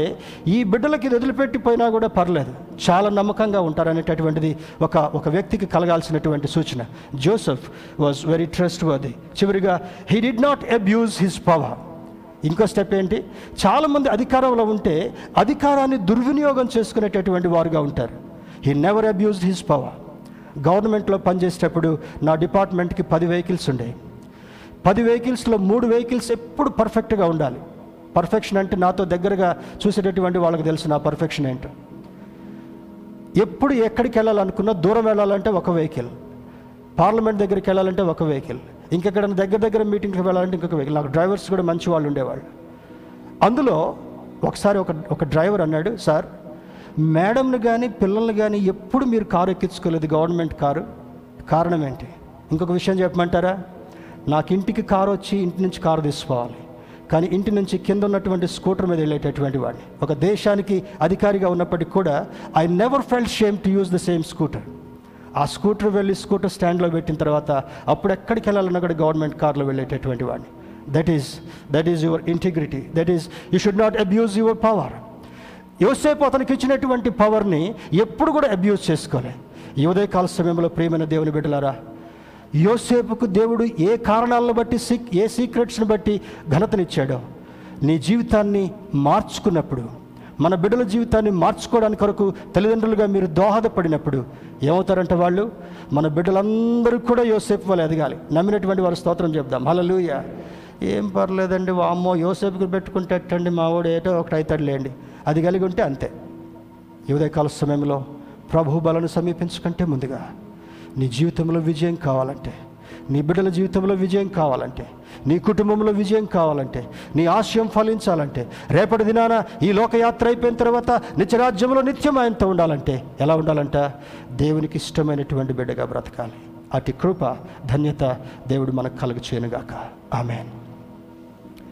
A: ఈ బిడ్డలకి ఇది వదిలిపెట్టిపోయినా కూడా పర్లేదు. చాలా నమ్మకంగా ఉంటారనేటటువంటిది ఒక ఒక వ్యక్తికి కలగాల్సినటువంటి సూచన. Joseph was very trustworthy చివరిగా he did not abuse his power ఇంకో స్టెప్ ఏంటి? చాలామంది అధికారంలో ఉంటే అధికారాన్ని దుర్వినియోగం చేసుకునేటటువంటి వారుగా ఉంటారు. He never abused his power గవర్నమెంట్లో పనిచేసేటప్పుడు నా డిపార్ట్మెంట్కి పది వెహికల్స్ ఉండేవి పది వెహికల్స్లో మూడు వెహికల్స్ ఎప్పుడు పర్ఫెక్ట్గా ఉండాలి. పర్ఫెక్షన్ అంటే నాతో దగ్గరగా చూసేటటువంటి వాళ్ళకి తెలుసు నా పర్ఫెక్షన్ ఏంటో. ఎప్పుడు ఎక్కడికి వెళ్ళాలనుకున్నా దూరం వెళ్ళాలంటే ఒక వెహికల్ పార్లమెంట్ దగ్గరికి వెళ్ళాలంటే ఒక వెహికల్ ఇంకెక్కడ దగ్గర దగ్గర మీటింగ్కి వెళ్ళాలంటే ఇంకొక వెహికల్ నాకు డ్రైవర్స్ కూడా మంచి వాళ్ళు ఉండేవాళ్ళు. అందులో ఒకసారి ఒక ఒక డ్రైవర్ అన్నాడు సార్ మేడంని కానీ పిల్లల్ని కానీ ఎప్పుడు మీరు కారు ఎక్కించుకోలేదు గవర్నమెంట్ కారు. కారణం ఏంటి? ఇంకొక విషయం చెప్పమంటారా? నాకు ఇంటికి కారు వచ్చి ఇంటి నుంచి కారు తీసుకోవాలి. కానీ ఇంటి నుంచి కింద ఉన్నటువంటి స్కూటర్ మీద వెళ్ళేటటువంటి వాడిని. ఒక దేశానికి అధికారిగా ఉన్నప్పటికీ కూడా I never felt shame to use the same scooter ఆ స్కూటర్ వెళ్ళి స్కూటర్ స్టాండ్లో పెట్టిన తర్వాత అప్పుడు ఎక్కడికి వెళ్ళాలన్నా కూడా గవర్నమెంట్ కార్లో వెళ్ళేటటువంటి వాడిని. That is that is your integrity that is you should not abuse your power యోసేపు అతనికి ఇచ్చినటువంటి పవర్ని ఎప్పుడు కూడా అబ్యూజ్ చేసుకోలే. ఈ ఉదయకాల సమయంలో ప్రియమైన దేవుని బిడ్డలారా యోసేపుకు దేవుడు ఏ కారణాలను బట్టి సీక్ ఏ సీక్రెట్స్ని బట్టి ఘనతనిచ్చాడో? నీ జీవితాన్ని మార్చుకున్నప్పుడు మన బిడ్డల జీవితాన్ని మార్చుకోవడానికి కొరకు తల్లిదండ్రులుగా మీరు దోహదపడినప్పుడు ఏమవుతారంటే వాళ్ళు మన బిడ్డలందరూ కూడా యోసేపు వాళ్ళు ఎదగాలి. నమ్మినటువంటి వారు స్తోత్రం చెప్దాం. హలలుయ ఏం పర్లేదండి అమ్మో యోసేపుకి పెట్టుకుంటే ఎట్టండి మా వాడు ఏటో ఒకటి అవుతాడులేండి అది కలిగి ఉంటే అంతే. ఉదయకాల సమయంలో ప్రభు బలను సమీపించుకుంటే ముందుగా నీ జీవితంలో విజయం కావాలంటే నీ బిడ్డల జీవితంలో విజయం కావాలంటే నీ కుటుంబంలో విజయం కావాలంటే నీ ఆశయం ఫలించాలంటే రేపటి దినాన ఈ లోకయాత్ర అయిపోయిన తర్వాత నిత్యరాజ్యంలో నిత్యం ఆయనతో ఉండాలంటే ఎలా ఉండాలంట? దేవునికి ఇష్టమైనటువంటి బిడ్డగా బ్రతకాలి. అటు కృప ధన్యత దేవుడు మనకు కలుగు చేయనుగాక ఆమెన్.